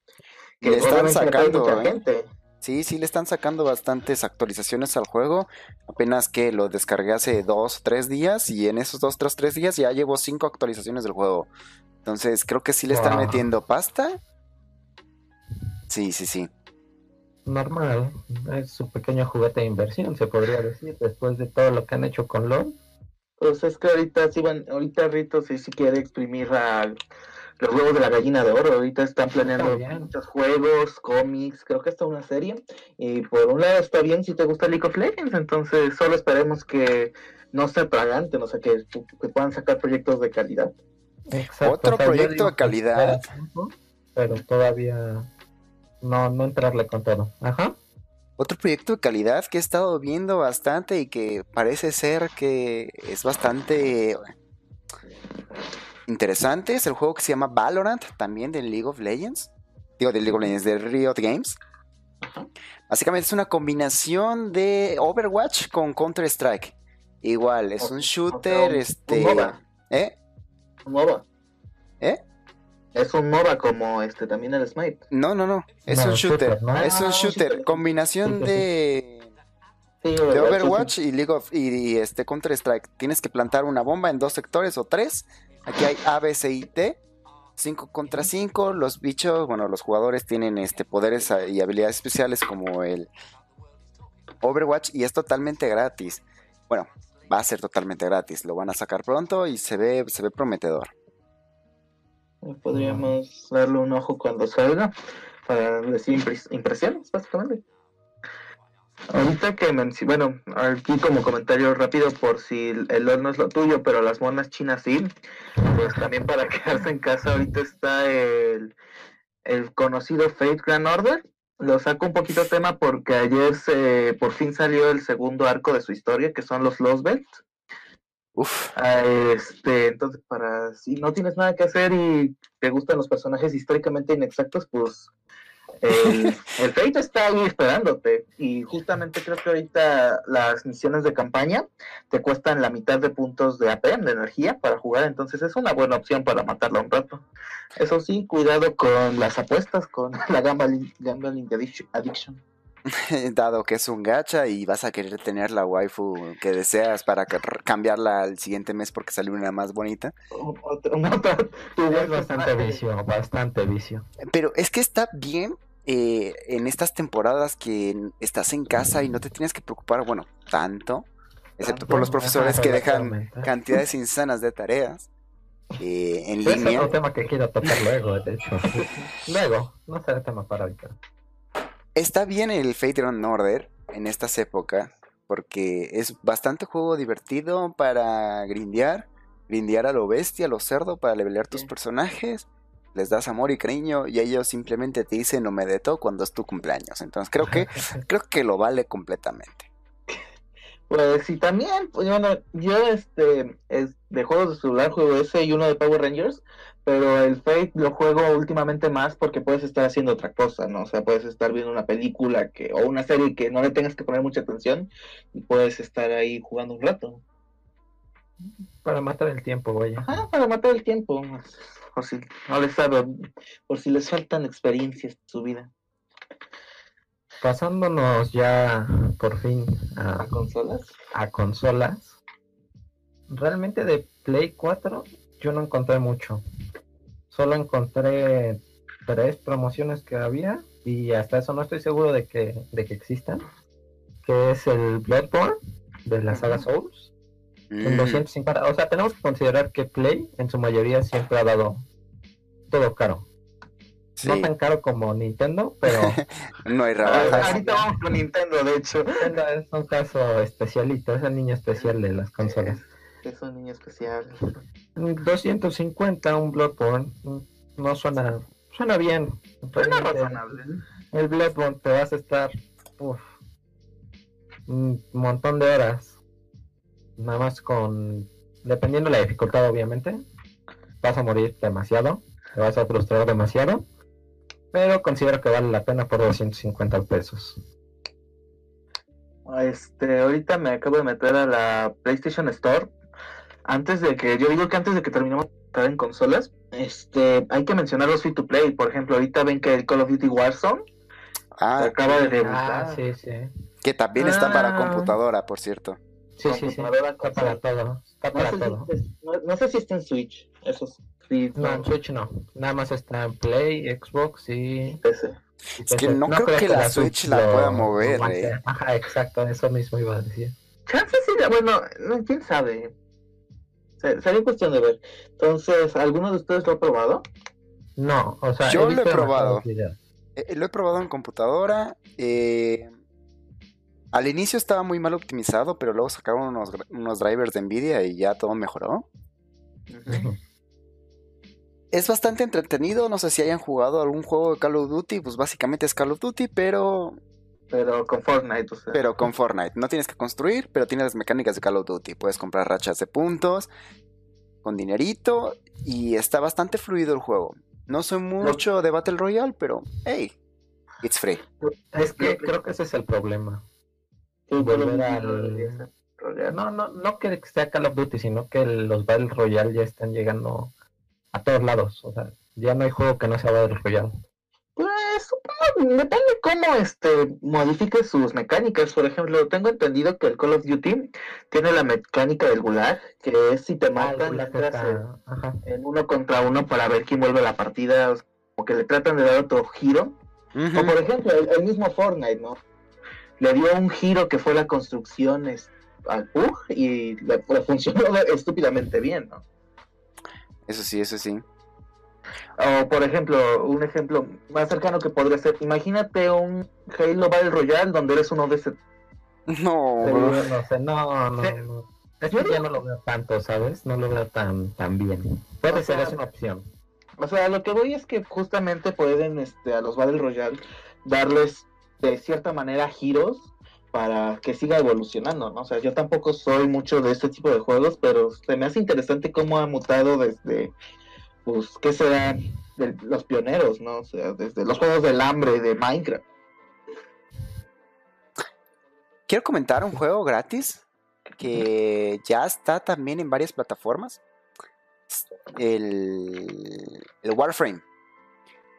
Que Le están sacando, mucha ¿eh? gente. Sí, sí, le están sacando bastantes actualizaciones al juego. Apenas que lo descargué hace dos tres días y en esos dos, tres, tres días ya llevo cinco actualizaciones del juego. Entonces creo que sí le están Wow. metiendo pasta. Sí, sí, sí. Normal, es su pequeño juguete de inversión, se podría decir, después de todo lo que han hecho con LOL. Pues es que ahorita sí van, ahorita Rito sí, sí quiere exprimir a los huevos de la gallina de oro. Ahorita están planeando Está muchos juegos, cómics, creo que hasta una serie. Y por un lado está bien si te gusta League of Legends, entonces solo esperemos que no se atraganten, o sea, que, que puedan sacar proyectos de calidad. Exacto, Otro o sea, yo proyecto digo de calidad. tiempo, Pero todavía no, no entrarle con todo. Ajá. Otro proyecto de calidad que he estado viendo bastante y que parece ser que es bastante interesante es el juego que se llama Valorant, también de League of Legends. Digo, de League of Legends, de Riot Games. Básicamente es una combinación de Overwatch con Counter-Strike. Igual, es un shooter, un- este... un MOBA. ¿Eh? Un MOBA. ¿Eh? Es un MOBA como este también el Smite. No, no, no. Es No, un shooter. shooter, ¿no? Es Ah, un shooter. shooter. Combinación de... Sí, de Overwatch y League of y, y, este Counter Strike. Tienes que plantar una bomba en dos sectores o tres. Aquí hay A, B, C y D. 5 contra 5. Los bichos, bueno, los jugadores tienen este poderes ah, y habilidades especiales como el Overwatch y es totalmente gratis. Bueno, va a ser totalmente gratis. Lo van a sacar pronto y se ve, se ve prometedor. Podríamos darle un ojo cuando salga para decir impres- impresiones, básicamente. Ahorita que bueno, aquí como comentario rápido por si el el LOL no es lo tuyo, pero las monas chinas sí, pues también para quedarse en casa ahorita está el, el conocido Fate Grand Order. Lo saco un poquito tema porque ayer se por fin salió el segundo arco de su historia, que son los Lost Belt. Uf, Ah, Este, entonces, para si no tienes nada que hacer y te gustan los personajes históricamente inexactos, pues el, el está ahí esperándote. Y justamente creo que ahorita las misiones de campaña te cuestan la mitad de puntos de AP, de energía, para jugar. Entonces es una buena opción para matarla un rato. Eso sí, cuidado con las apuestas, con la gambling, gambling addiction. dado que es un gacha y vas a querer tener la waifu que deseas para cambiarla al siguiente mes porque salió una más bonita. Tu Es bastante vicio, bastante vicio. Pero es que está bien eh, en estas temporadas que estás en casa y no te tienes que preocupar, bueno, tanto, excepto por los profesores que dejan cantidades insanas de tareas eh, en Pero Es línea. otro tema que quiero tocar luego, de hecho. Luego, no será tema para ahorita. Está bien el Fate Grand Order en estas épocas porque es bastante juego divertido para grindear, grindear a lo bestia, a lo cerdo para levelear tus Sí. personajes. Les das amor y cariño y ellos simplemente te dicen no me deto cuando es tu cumpleaños. Entonces creo que creo que lo vale completamente. Pues sí, también, pues bueno, yo este, es de juegos de celular juego ese y uno de Power Rangers, pero el Fate lo juego últimamente más porque puedes estar haciendo otra cosa, ¿no? O sea, puedes estar viendo una película que, o una serie que no le tengas que poner mucha atención y puedes estar ahí jugando un rato. Para matar el tiempo, vaya. Ajá, para matar el tiempo, por si no les sabe, por si les faltan experiencias en su vida. Pasándonos ya por fin ¿A a, consolas? a consolas. Realmente de Play 4 yo no encontré mucho. Solo encontré tres promociones que había y hasta eso no estoy seguro de que, de que existan, que es el Bloodborne de la saga Souls. En Mm, 250, o sea, tenemos que considerar que Play en su mayoría siempre ha dado todo caro. Sí, No tan caro como Nintendo, pero no hay rebajas. ahorita vamos con Nintendo, de hecho. Nintendo es un caso especialito, es el niño especial de las consolas. Es un niño especial. 250 un Bloodborne mm, no suena suena bien. Suena razonable. El Bloodborne te vas a estar uf, un montón de horas. Nada más con dependiendo de la dificultad obviamente. Vas a morir demasiado, te vas a frustrar demasiado. Pero considero que vale la pena por 250 pesos. Este, ahorita me acabo de meter a la PlayStation Store. Antes de que, yo digo que antes de que terminemos de estar en consolas, este, hay que mencionar los free to play. Por ejemplo, ahorita ven que el Call of Duty Warzone se Ah, acaba de Ah, debutar. sí, sí. que también está para Ah. computadora, por cierto. Sí, sí, sí. Está para todo. Está No para sé, todo. si, no, no sé si está en Switch, esos sí, No, en Switch no. Nada más está en Play, Xbox y. PC. y Es que no creo que la Switch la pueda mover, eh. Ajá, exacto, eso mismo iba a decir. Chance sí, bueno, no, quién sabe. Se- Sería cuestión de ver. Entonces, ¿alguno de ustedes lo ha probado? No, o sea, Yo lo he probado. videos. Eh, lo he probado en computadora. eh, al inicio estaba muy mal optimizado, pero luego sacaron unos, drivers de Nvidia y ya todo mejoró. Ujú. Es bastante entretenido, no sé si hayan jugado algún juego de Call of Duty, pues básicamente es Call of Duty, pero, Pero con Fortnite, o sea. pero con Fortnite. No tienes que construir, pero tienes las mecánicas de Call of Duty. Puedes comprar rachas de puntos con dinerito y está bastante fluido el juego. No soy mucho de Battle Royale, pero hey, it's free. Es que creo que ese es el problema. Sí, volver al-. No, no, no que sea Call of Duty, sino que los Battle Royale ya están llegando a todos lados. O sea, ya no hay juego que no sea Royale. Pues supongo, depende cómo este modifique sus mecánicas. Por ejemplo, tengo entendido que el Call of Duty tiene la mecánica del gulag, que es si te matan, Ah, entras en, uno contra uno para ver quién vuelve a la partida, o que le tratan de dar otro giro. O por ejemplo, el, el mismo Fortnite, ¿no? Le dio un giro que fue la construcción al PUG y le, le funcionó estúpidamente bien, ¿no? Eso sí, eso sí. O por ejemplo, un ejemplo más cercano que podría ser, imagínate un Halo Battle Royale donde eres uno de ese... No, Pero no sé, no, no, Sí. no. Es que ya no lo veo tanto, ¿sabes? No lo veo tan, tan bien. Puede O ser, sea, es una opción. O sea, lo que voy es que justamente pueden este, a los Battle Royale darles de cierta manera giros para que siga evolucionando, ¿no? O sea, yo tampoco soy mucho de este tipo de juegos, pero se me hace interesante cómo ha mutado desde, pues, ¿qué será? De los pioneros, ¿no? O sea, desde los juegos del hambre de Minecraft. Quiero comentar un juego gratis que ya está también en varias plataformas. El, el Warframe.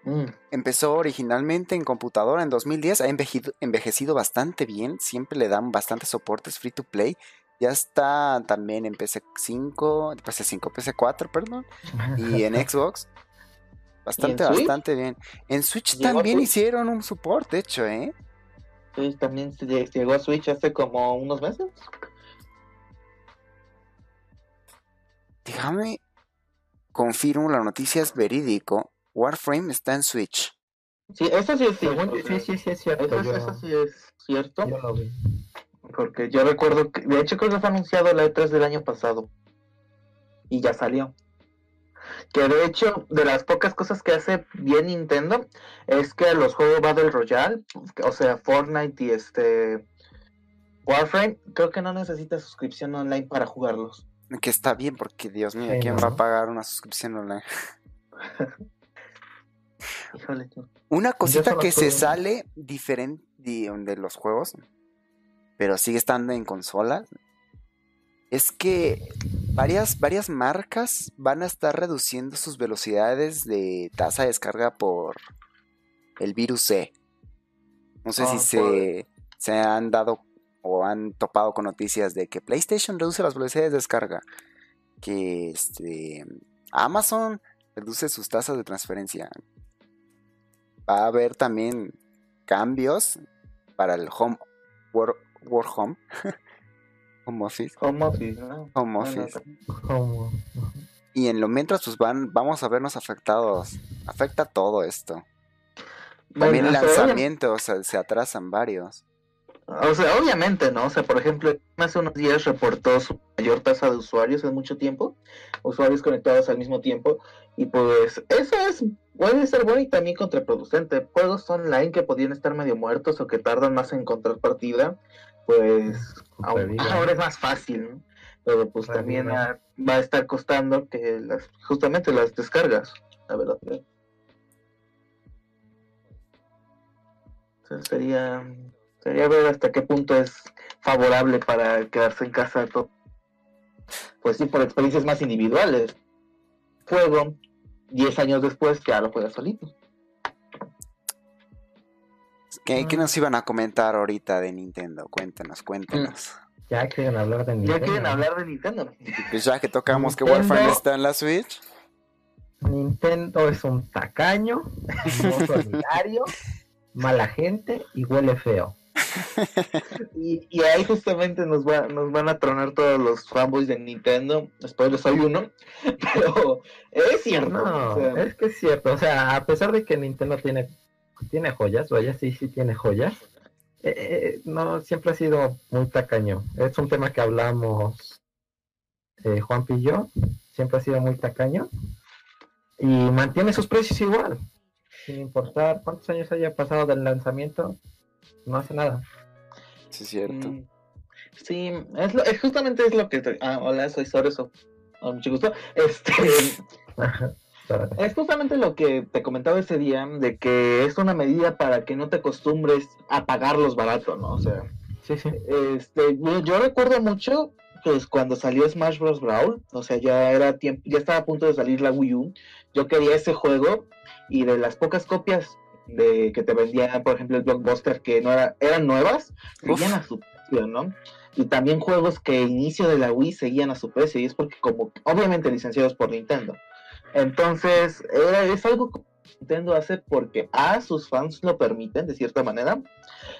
Mm. Empezó originalmente en computadora en 2010, ha envejecido, envejecido bastante bien, siempre le dan bastantes soportes free to play. Ya está también en PC5, PC5, PC4, perdón, y en Xbox. Bastante, bastante bien. En Switch ¿Llegó a también Switch? hicieron un support, de hecho, ¿eh? Sí, también llegó a Switch hace como unos meses. Déjame confirmo la noticia es verídico. Warframe está en Switch. Sí, eso sí es cierto. sí, sí, sí, es cierto. Eso, yo, eso sí es cierto. yo lo vi. Porque yo recuerdo que, de hecho creo que fue anunciado la E3 del año pasado. Y ya salió. Que de hecho, de las pocas cosas que hace bien Nintendo, es que los juegos Battle Royale, o sea, Fortnite y este Warframe, creo que no necesita suscripción online para jugarlos. Que está bien, porque Dios mío, ¿quién va a pagar una suscripción online? Híjole. Una cosita que se sale diferente de, los juegos, pero sigue estando en consolas, es que varias, varias marcas van a estar reduciendo sus velocidades de tasa de descarga por el virus C. No sé Ah, si se, se han dado o han topado con noticias de que PlayStation reduce las velocidades de descarga, que este, Amazon reduce sus tasas de transferencia. Va a haber también cambios para el home work, work home. home office. Home office, ¿no? Home office. Y en lo mientras pues van, vamos a vernos afectados. Afecta todo esto. También Bueno, o sea, obvia- lanzamientos, se, se atrasan varios. O sea, obviamente, ¿no? O sea, por ejemplo, hace unos días reportó su mayor tasa de usuarios en mucho tiempo, usuarios conectados al mismo tiempo, y pues eso es, puede ser bueno y también contraproducente. Juegos online que podían estar medio muertos o que tardan más en encontrar partida, pues ahora es más fácil, ¿no? Pero pues también va a estar costando que las, justamente las descargas, la verdad. sea, sería, sería ver hasta qué punto es favorable para quedarse en casa. to- Pues sí, por experiencias más individuales. Juego, 10 años después ya lo juegas solito. ¿Qué, qué Ah. nos iban a comentar ahorita de Nintendo? Cuéntanos, cuéntanos. Ya quieren hablar de Ya Nintendo. quieren hablar de Nintendo. Pues ya que tocamos que. Warframe está en la Switch. Nintendo es un tacaño, no solidario, mala gente y huele feo. Y, y ahí justamente nos, va, nos van a tronar todos los fanboys de Nintendo. Spoiler, soy uno. Pero es cierto. No, o sea, es que es cierto. O sea, a pesar de que Nintendo tiene, tiene joyas, vaya, sí, sí tiene joyas, eh, eh, no, siempre ha sido muy tacaño. Es un tema que hablamos eh, Juan y yo, siempre ha sido muy tacaño y mantiene sus precios igual, sin importar cuántos años haya pasado del lanzamiento, no hace nada. Sí, es cierto. Mm, Sí, es, lo- es justamente es lo que... Ah, hola, soy Soreso. Ah, mucho gusto. Este, es justamente lo que te comentaba ese día, de que es una medida para que no te acostumbres a pagarlos barato, ¿no? O sea, Sí, sí. este, yo, yo recuerdo mucho, pues cuando salió Smash Bros. Brawl, o sea, ya era tiempo, ya estaba a punto de salir la Wii U, yo quería ese juego y de las pocas copias de que te vendían, por ejemplo, el Blockbuster, que no era, eran nuevas, Uf. seguían a su precio, ¿no? Y también juegos que inicio de la Wii seguían a su precio, y es porque como, obviamente licenciados por Nintendo. Entonces, era, es algo Nintendo hace porque A, sus fans lo permiten de cierta manera,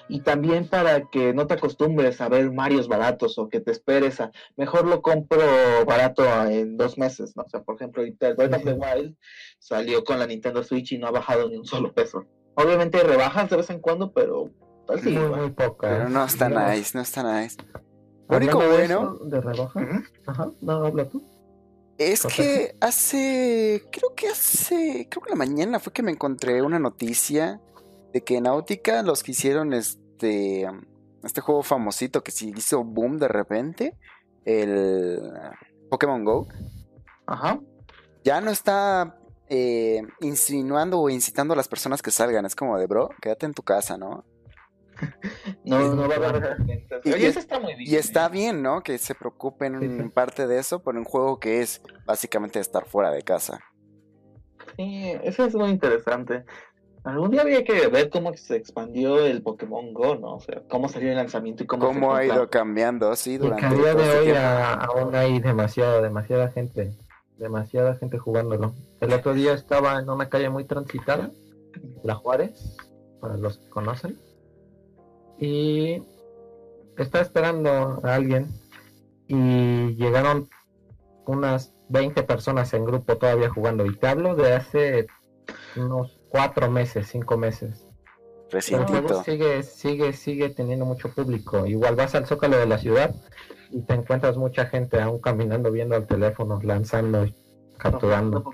y también para que no te acostumbres a ver Marios baratos o que te esperes a, mejor lo compro barato en dos meses, ¿no? O sea, por ejemplo, ahorita el Breath of the Wild salió con la Nintendo Switch y no ha bajado ni un solo peso. Obviamente hay rebajas de vez en cuando, pero pues, sí, muy, muy poca. Pero no está nice, no está nice. Lo único bueno de rebaja. Ujú. Ajá, no, habla tú. Es Correcto. que hace, creo que hace, creo que la mañana fue que me encontré una noticia de que Náutica, los que hicieron este, este juego famosito que se hizo boom de repente, el Pokémon Go, Ajá. ya no está eh, insinuando o incitando a las personas que salgan. Es como de, bro, quédate en tu casa, ¿no? No, no va a haber. Y- Oye, y- eso está muy bien. Y está bien, ¿no? Que se preocupen en parte de eso por un juego que es básicamente estar fuera de casa. Sí, eso es muy interesante. Algún día había que ver cómo se expandió el Pokémon Go, ¿no? O sea, cómo salió el lanzamiento y cómo, Cómo se ha ido cambiando, sí, durante a día de este hoy a- aún hay demasiado, demasiada gente, demasiada gente jugándolo. El otro día estaba en una calle muy transitada, La Juárez, para los que conocen, y estaba esperando a alguien y llegaron unas 20 personas en grupo todavía jugando. Y te hablo de hace unos cuatro meses, cinco meses. Recientito. sigue, sigue, sigue teniendo mucho público. Igual vas al zócalo de la ciudad y te encuentras mucha gente aún caminando, viendo al teléfono, lanzando, y capturando.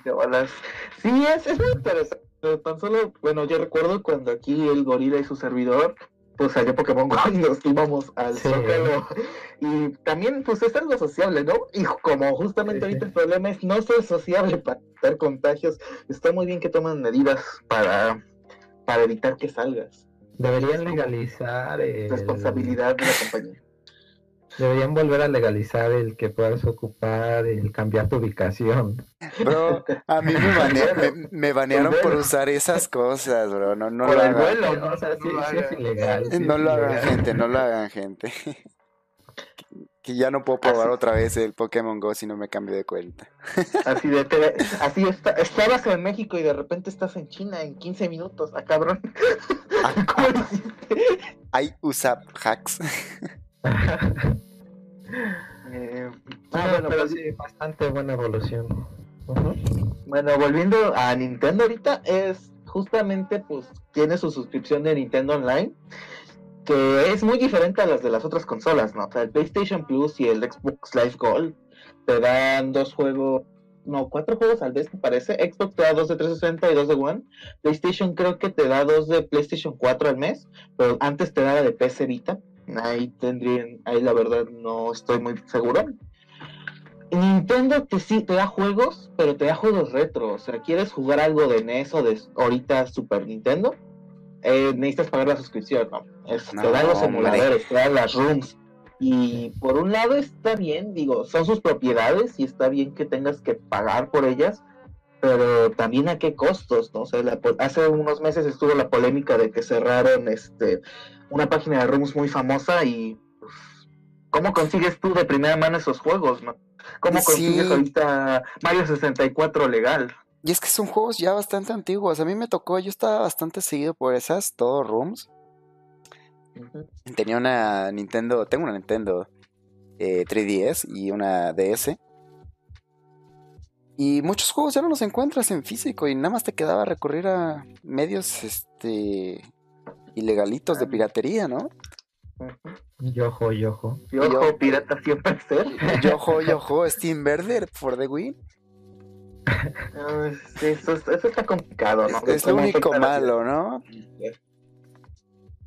Sí, es, es muy interesante. Tan solo, bueno, yo recuerdo cuando aquí el gorila y su servidor, pues salió Pokémon Go y nos íbamos al Sí. Zócalo. Y también, pues es algo sociable, ¿no? Y como justamente Sí, ahorita el problema es no ser sociable para evitar contagios, está muy bien que tomen medidas para, para evitar que salgas. Deberían legalizar el- Responsabilidad de la compañía. Deberían volver a legalizar el que puedas ocupar, el cambiar tu ubicación. Bro, a mí me, bane- me, me banearon por usar esas cosas, bro. No, no Por lo el hagan. vuelo, O sea, sí, No es ilegal. sí No es lo hagan, gente, no lo hagan, gente. Que ya no puedo probar otra vez el Pokémon Go si no me cambio de cuenta. Así de te- así está, estabas en México y de repente estás en China en 15 minutos, ah cabrón. Ah, ¿Cómo lo hiciste? Hay USAP hacks. Eh, Ah, bueno, pero pues, sí, bastante buena evolución. Bueno, volviendo a Nintendo ahorita, es justamente pues tiene su suscripción de Nintendo Online, que es muy diferente a las de las otras consolas, ¿no? O sea, el PlayStation Plus y el Xbox Live Gold te dan dos juegos, no, cuatro juegos al mes me parece. Xbox te da dos de 360 y dos de One. PlayStation creo que te da dos de PlayStation 4 al mes, pero antes te daba de PC Vita. Ahí tendrían, ahí la verdad no estoy muy seguro. Nintendo te sí te da juegos, pero te da juegos retro. O sea, quieres jugar algo de NES o de ahorita Super Nintendo, eh, necesitas pagar la suscripción, ¿no? Es- te dan los emuladores, te dan las rooms. Y por un lado está bien, digo, son sus propiedades y está bien que tengas que pagar por ellas, pero también a qué costos, ¿no? O sea, la hace unos meses estuvo la polémica de que cerraron este una página de rooms muy famosa y pues, ¿cómo consigues tú de primera mano esos juegos, no? ¿Cómo Sí. consigues ahorita Mario 64 legal? Y es que son juegos ya bastante antiguos. A mí me tocó, yo estaba bastante seguido por esas, todo rooms. Tenía una Nintendo, tengo una Nintendo eh, 3DS y una DS. Y muchos juegos ya no los encuentras en físico y nada más te quedaba recurrir a medios este ilegalitos de piratería, ¿no? Yojo, yojo. Y ojo, Yo- pirata siempre ser. Yojo, yojo, Steam Verder for the win. Sí, Eso, eso está complicado, ¿no? Es, es lo ¿Cómo único malo, ¿no?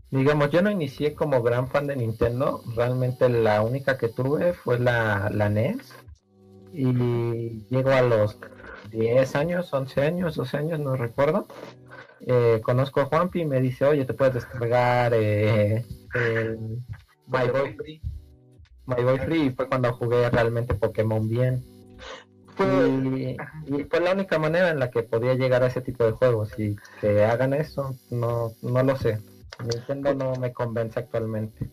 Digamos, yo no inicié como gran fan de Nintendo. Realmente la única que tuve fue la, la NES. Y llego a los 10 años, 11 años, 12 años, no recuerdo. Eh, conozco a Juanpi y me dice, oye, te puedes descargar eh, el My Boy Free. My Boy Free y fue cuando jugué realmente Pokémon bien. Y, y fue la única manera en la que podía llegar a ese tipo de juegos. Y que hagan eso, no, no lo sé. Nintendo no me convence actualmente.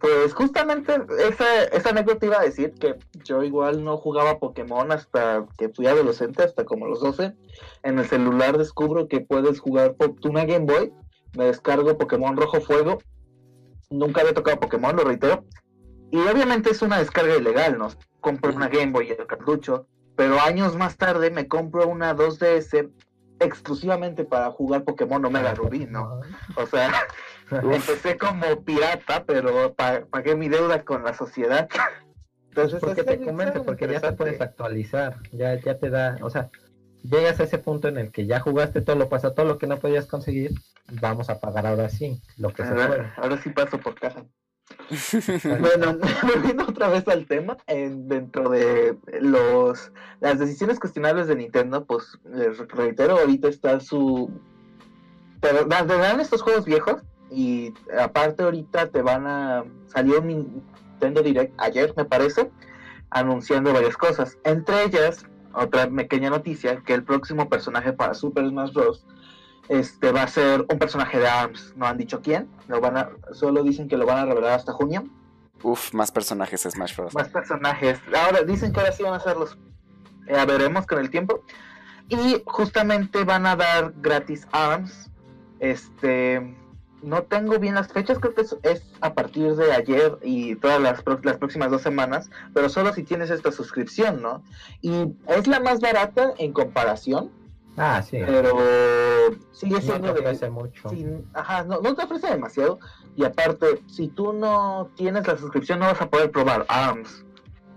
Pues justamente esa, esa anécdota iba a decir que yo igual no jugaba Pokémon hasta que fui adolescente, hasta como los 12. En el celular descubro que puedes jugar una Game Boy. Me descargo Pokémon Rojo Fuego. Nunca había tocado Pokémon, lo reitero. Y obviamente es una descarga ilegal, ¿no? Compro una Game Boy y el cartucho. Pero años más tarde me compro una 2DS exclusivamente para jugar Pokémon Omega Rubí, ¿no? O sea, empecé como pirata, pero pa- pagué mi deuda con la sociedad. Entonces, porque te convence, porque ya te puedes actualizar, ya, ya te da, o sea, llegas a ese punto en el que ya jugaste todo lo pasado, todo lo que no podías conseguir, vamos a pagar ahora sí, lo que se puede. Ahora, ahora sí paso por caja. Bueno, volviendo otra vez al tema, en- dentro de los las decisiones cuestionables de Nintendo, pues les reitero, ahorita está su... Te dan estos juegos viejos y aparte ahorita te van a... Salió un Nintendo Direct ayer, me parece, anunciando varias cosas. Entre ellas, otra pequeña noticia, que el próximo personaje para Super Smash Bros. Este va a ser un personaje de ARMS, no han dicho quién, lo van a, solo dicen que lo van a revelar hasta junio. Uf, más personajes de Smash Bros. Más personajes. Ahora dicen que ahora sí van a hacerlos. Ya veremos con el tiempo. Y justamente van a dar gratis ARMS. Este. No tengo bien las fechas, creo que es, es a partir de ayer y todas las, las próximas dos semanas, pero solo si tienes esta suscripción, ¿no? Y es la más barata en comparación, Ah, sí, pero sigue no te de, ofrece mucho. ajá, no, no te ofrece demasiado. Y aparte, si tú no tienes la suscripción, no vas a poder probar ARMS.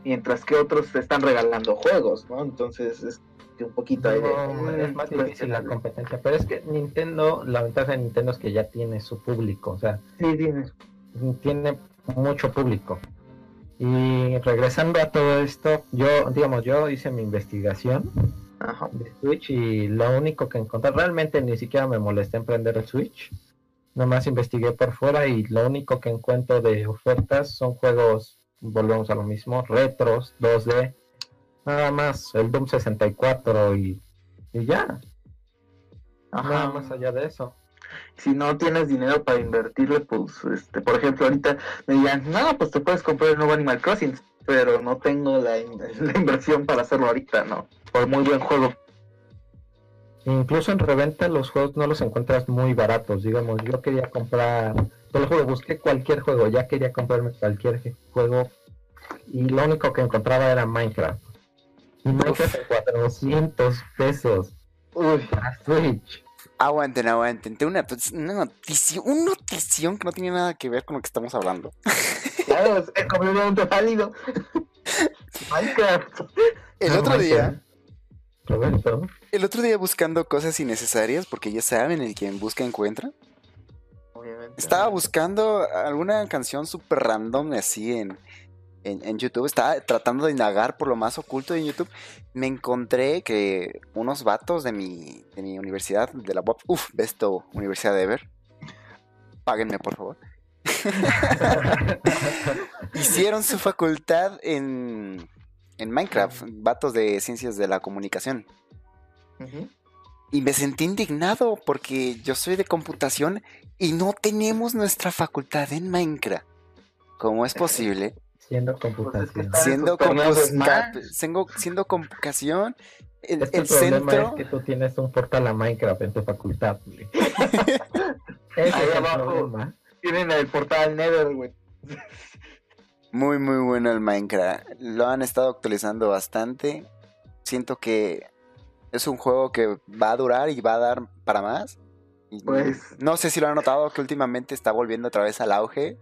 Mientras que otros te están regalando juegos, ¿no? Entonces es que un poquito ahí de- es más difícil la competencia, pero es que Nintendo, la ventaja de Nintendo es que ya tiene su público, o sea, Sí, dime. tiene mucho público. Y regresando a todo esto, yo, digamos, yo hice mi investigación Ajá. de Switch y lo único que encontré, realmente ni siquiera me molesté en prender el Switch. Nomás investigué por fuera y lo único que encuentro de ofertas son juegos, volvemos a lo mismo, retros, 2D, nada más, el Doom 64 y, y ya, nada Ajá. más allá de eso. Si no tienes dinero para invertirle, pues, este, por ejemplo, ahorita me digan, no, pues te puedes comprar el nuevo Animal Crossing, pero no tengo la, la inversión para hacerlo ahorita, ¿no? Por muy buen juego. Incluso en reventa los juegos no los encuentras muy baratos. Digamos, yo quería comprar, solo juego, busqué cualquier juego, ya quería comprarme cualquier juego y lo único que encontraba era Minecraft. En 400 pesos. Uy, Para Switch. Aguanten, aguanten. Tengo una, una notición, una notición que no tiene nada que ver con lo que estamos hablando. claro, es, completamente válido. Minecraft. El otro día, Roberto. el otro día buscando cosas innecesarias, porque ya saben, el quien busca encuentra. Obviamente. Estaba buscando alguna canción súper random así en, en, en YouTube. Estaba tratando de indagar por lo más oculto de YouTube. Me encontré que unos vatos de mi, de mi universidad, de la UAP, uff, besto Universidad de Ever. Páguenme, por favor. Hicieron su facultad en, en Minecraft, vatos de ciencias de la comunicación. Y me sentí indignado porque yo soy de computación y no tenemos nuestra facultad en Minecraft. ¿Cómo es posible? Siendo Pues es que computación. Siendo, compus- siendo, siendo convocación, el, Es que el el problema centro... es que tú tienes un portal a Minecraft en tu facultad. güey. Ese Ahí es el abajo. problema. Tienen el portal Nether, güey. Muy, muy bueno el Minecraft. Lo han estado actualizando bastante. Siento que es un juego que va a durar y va a dar para más. Pues- No sé si lo han notado que últimamente está volviendo otra vez al auge.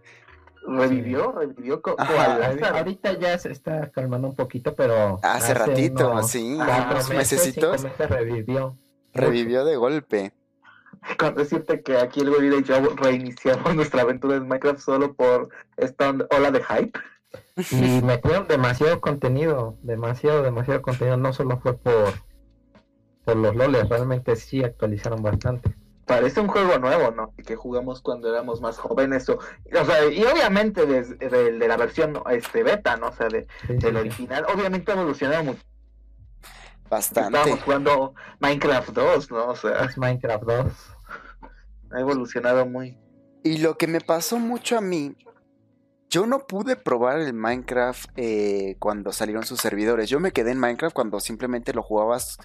Revivió, revivió. co- Ajá. Ahorita- ya se está calmando un poquito, pero Hace ratito, unos sí, unos meses, mesecitos. meses revivió. Revivió de golpe. Con decirte que aquí el güey y yo reiniciamos nuestra aventura en Minecraft solo por esta ola de hype. Y metieron demasiado contenido, demasiado, demasiado contenido. No solo fue por, por los loles, realmente sí actualizaron bastante. Parece un juego nuevo, ¿no? Que jugamos cuando éramos más jóvenes. O, o sea, y obviamente desde de, de la versión este beta, ¿no? O sea, de, Sí, del sí. original. Obviamente ha evolucionado mucho. Bastante. Estábamos jugando Minecraft 2, ¿no? O sea, Es Minecraft 2. ha evolucionado muy. Y lo que me pasó mucho a mí, yo no pude probar el Minecraft eh, cuando salieron sus servidores. Yo me quedé en Minecraft cuando simplemente lo jugabas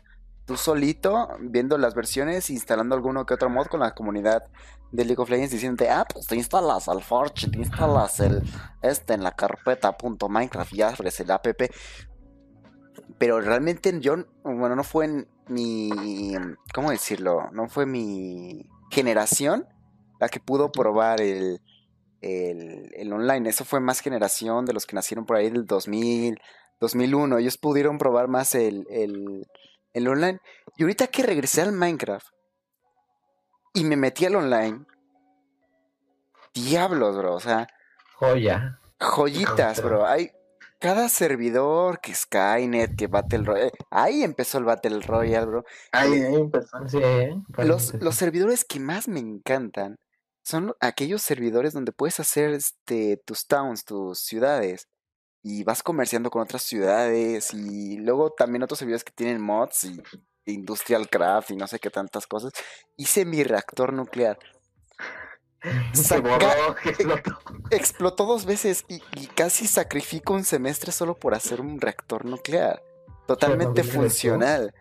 tú solito, viendo las versiones, instalando alguno que otro mod con la comunidad de League of Legends, diciéndote, ah, pues te instalas al Forge, te instalas el este en la carpeta punto .minecraft y abres el app. Pero realmente yo, bueno, no fue en mi, ¿cómo decirlo? No fue mi generación la que pudo probar el, el, el online. Eso fue más generación de los que nacieron por ahí del 2000, 2001. Ellos pudieron probar más el, el, el online. Y ahorita que regresé al Minecraft y me metí al online, diablos, bro. O sea, Joya. joyitas, bro. Hay cada servidor que Skynet, que Battle Royale. Ahí empezó el Battle Royale, bro. Ahí, ahí empezó. Sí, Los, los servidores que más me encantan son lo- aquellos servidores donde puedes hacer este, tus towns, tus ciudades, y vas comerciando con otras ciudades, y luego también otros servidores que tienen mods y Industrial Craft y no sé qué tantas cosas. Hice mi reactor nuclear. Se borró, explotó. explotó dos veces y, y casi sacrifico un semestre solo por hacer un reactor nuclear. Totalmente funcional.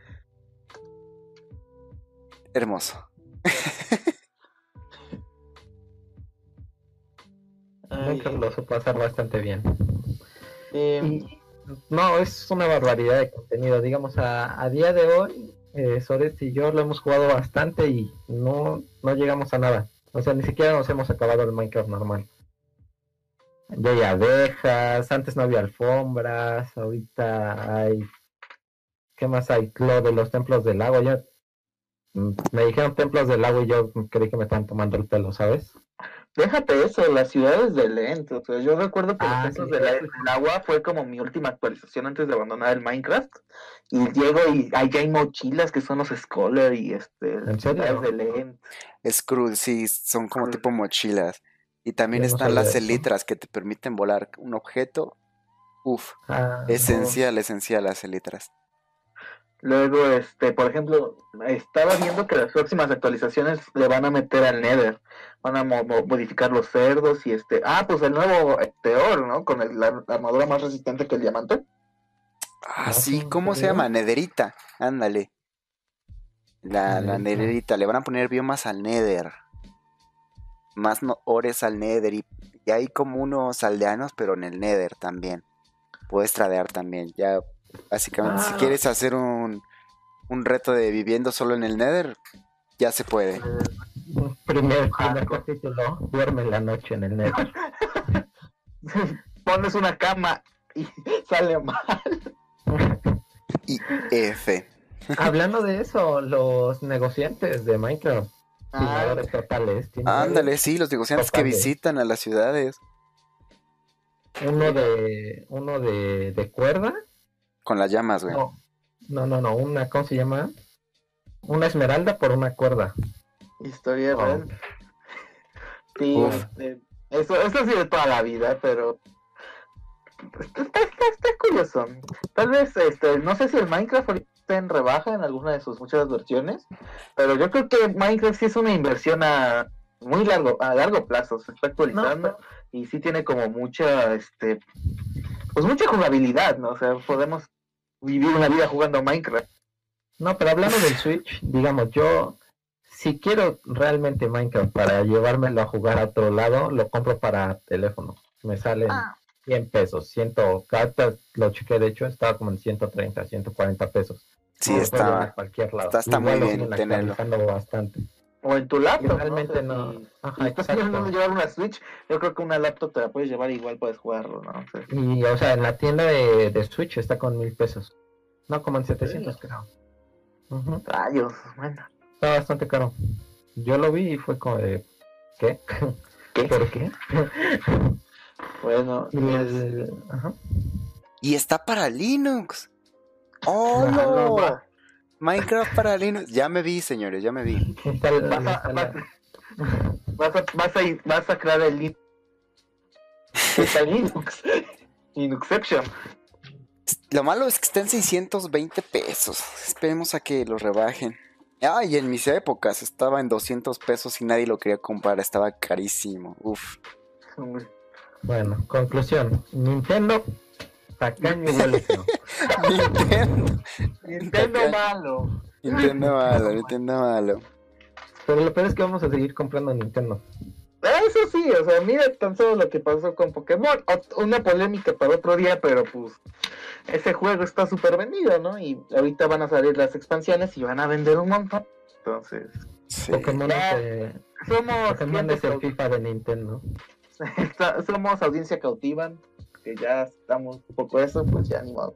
Hermoso. Lo supo hacer bastante bien. Y no, es una barbaridad de contenido. Digamos, a, a día de hoy, eh, y yo lo hemos jugado bastante y no, no llegamos a nada. O sea, ni siquiera nos hemos acabado el Minecraft normal. Ya hay abejas, antes no había alfombras, ahorita hay... ¿Qué más hay? Lo de los templos del agua, ya... mm, Me dijeron templos del agua y yo creí que me estaban tomando el pelo, ¿sabes? Déjate eso, las ciudades de Lent. O sea, yo recuerdo que Ah, los sí, de la- sí. del agua fue como mi última actualización antes de abandonar el Minecraft. Y llego y allá hay mochilas que son los Scholar y este ¿En serio? ciudades de Lent. Skrull, sí, son como tipo mochilas. Y también están las eso. elitras que te permiten volar un objeto. Uf, Ah, esencial, esencial las elitras. Luego, este, por ejemplo, estaba viendo que las próximas actualizaciones le van a meter al Nether. Van a mo- mo- modificar los cerdos y este. Ah, pues el nuevo este, oro, ¿no? Con el- la, la armadura más resistente que el diamante. Ah, Ah, sí, ¿en ¿cómo se llama? Nederita. Ándale. La, nederita. Le van a poner biomas al Nether. Más no, ores al Nether. Y, y hay como unos aldeanos, pero en el Nether también. Puedes tradear también. Ya, básicamente, si Ah. quieres hacer un, un reto de viviendo solo en el Nether, ya se puede. Primer, primer capítulo, duerme la noche en el net. Pones una cama y sale mal. Y F. Hablando de eso, los negociantes de Minecraft, Ah, totales, Ándale, sí, los negociantes que visitan a las ciudades uno de uno de, de cuerda, con las llamas, güey. no, no, no, no, una, ¿cómo se llama? Una esmeralda por una cuerda. Historia Oh. real. Sí, Uf. este, eso, eso sí de toda la vida, pero está, está- está- está curioso. Tal vez, este, no sé si el Minecraft ahorita está en rebaja en alguna de sus muchas versiones, pero yo creo que Minecraft sí es una inversión a muy largo, a largo plazo, se está actualizando y sí tiene como mucha, este, pues mucha jugabilidad, ¿no? O sea, podemos vivir una vida jugando Minecraft. No, pero hablando del Switch, digamos, yo si quiero realmente Minecraft para llevármelo a jugar a otro lado, lo compro para teléfono. Me salen Ah. 100 pesos, 100, ahorita lo chequé, de hecho, estaba como en 130, 140 pesos. Sí, está. cualquier lado. está- está muy bien tenerlo. actualizando bastante. O en tu laptop. Realmente no. si- Ajá, Si exacto. pensando llevar una Switch, yo creo que una laptop te la puedes llevar y igual puedes jugarlo, ¿no? O sea, Y, o sea, en la tienda de, de Switch está con mil pesos. No, como en 700, creo. Ujú. rayos, bueno. Está bastante caro. Yo lo vi y fue como de... ¿Qué? ¿Qué? ¿Por qué? Bueno, Y el- ajá. Y está para Linux. ¡Oh, no, no! Minecraft para Linux. Ya me vi, señores, ya me vi. Instala- Vas a- vas a, vas a, vas a crear el Linux. Está Linux. Linuxception. Lo malo es que está en 620 pesos. Esperemos a que lo rebajen. Ah, y en mis épocas estaba en 200 pesos y nadie lo quería comprar. Estaba carísimo. Uf. Bueno, conclusión. Nintendo, tacaño. Nintendo. Nintendo malo. Nintendo malo, Nintendo malo. Pero lo peor es que vamos a seguir comprando Nintendo. Eso sí, o sea, mira tan solo lo que pasó con Pokémon. Una polémica para otro día, pero pues ese juego está súper vendido, ¿no? Y ahorita van a salir las expansiones y van a vender un montón. Entonces, Sí. Pokémon, Ya. es, eh, somos, Pokémon es el FIFA de Nintendo. está- somos audiencia cautiva, que ya estamos un poco eso, pues ya ni modo.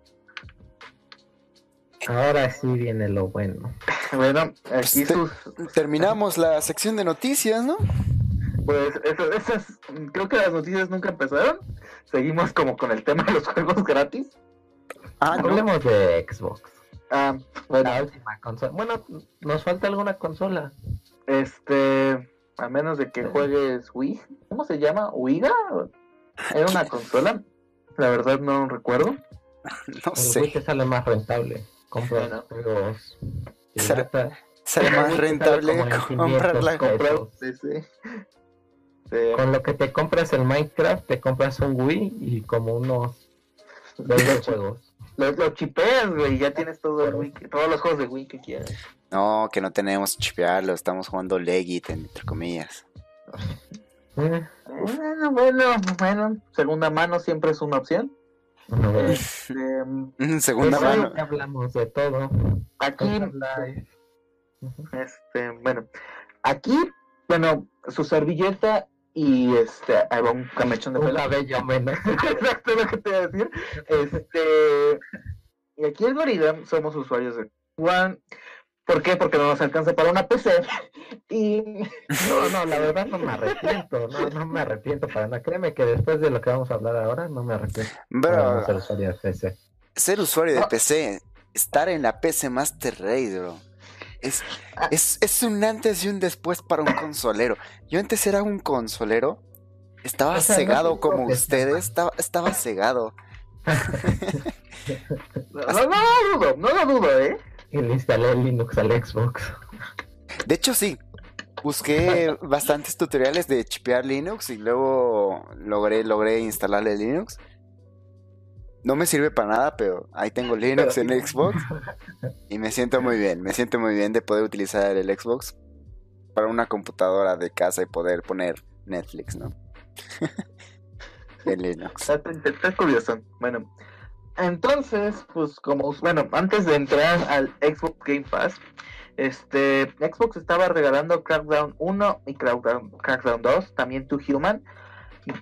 Ahora sí viene lo bueno. Bueno, aquí Este- sus, Terminamos la sección de noticias, ¿no? pues eso- esas, creo que las noticias nunca empezaron. Seguimos como con el tema de los juegos gratis. Ah, no. Hablemos de Xbox. Ah, bueno, La última consola. Bueno, nos falta alguna consola. Este, a menos de que juegues Wii, ¿cómo se llama? ¿Wiga? ¿Era una consola? La verdad no recuerdo. No El Wii sé. te sale más rentable. Compra Bueno. juegos. Sale-. Sale más rentable comprar la 500 Comprar Eso. un PC. Sí. Con lo que te compras el Minecraft, te compras un Wii y como unos 20 juegos. Lo, lo chipeas, güey, ya tienes todo el Wii, todos los juegos de Wii que quieras. No, que no tenemos que chipearlo. Estamos jugando Legit, entre comillas. Eh, Bueno, bueno, bueno, segunda mano siempre es una opción. Este, Mm, Segunda Pues mano. hablamos de todo. aquí, este, bueno, aquí, bueno, su servilleta y este, ahí va un camechón de pelo. menos. Exacto lo que te iba a decir. Este, y aquí el gorila somos usuarios de One. ¿Por qué? Porque no nos alcanza para una PC. Y No, no, la verdad no me arrepiento. No, no me arrepiento para nada. Créeme que después de lo que vamos a hablar ahora, no me arrepiento. no ser Bro, usuario de PC. ser usuario de. PC, estar en la PC Master Race, bro. Es, es, es un antes y un después para un consolero. Yo antes era un consolero. Estaba O sea, no cegado como ustedes. Estaba, estaba cegado. no, no, no lo dudo, no lo dudo, ¿eh? Y le instalé Linux al Xbox. De hecho, sí. Busqué bastantes tutoriales de chipear Linux y luego logré, logré instalarle Linux. No me sirve para nada, pero ahí tengo Linux en Xbox y me siento muy bien. Me siento muy bien de poder utilizar el Xbox para una computadora de casa y poder poner Netflix, ¿no? en Linux. Está, está curioso. Bueno, entonces, pues como, bueno, antes de entrar al Xbox Game Pass, este, Xbox estaba regalando Crackdown 1 y Crackdown, Crackdown 2, también Two Human.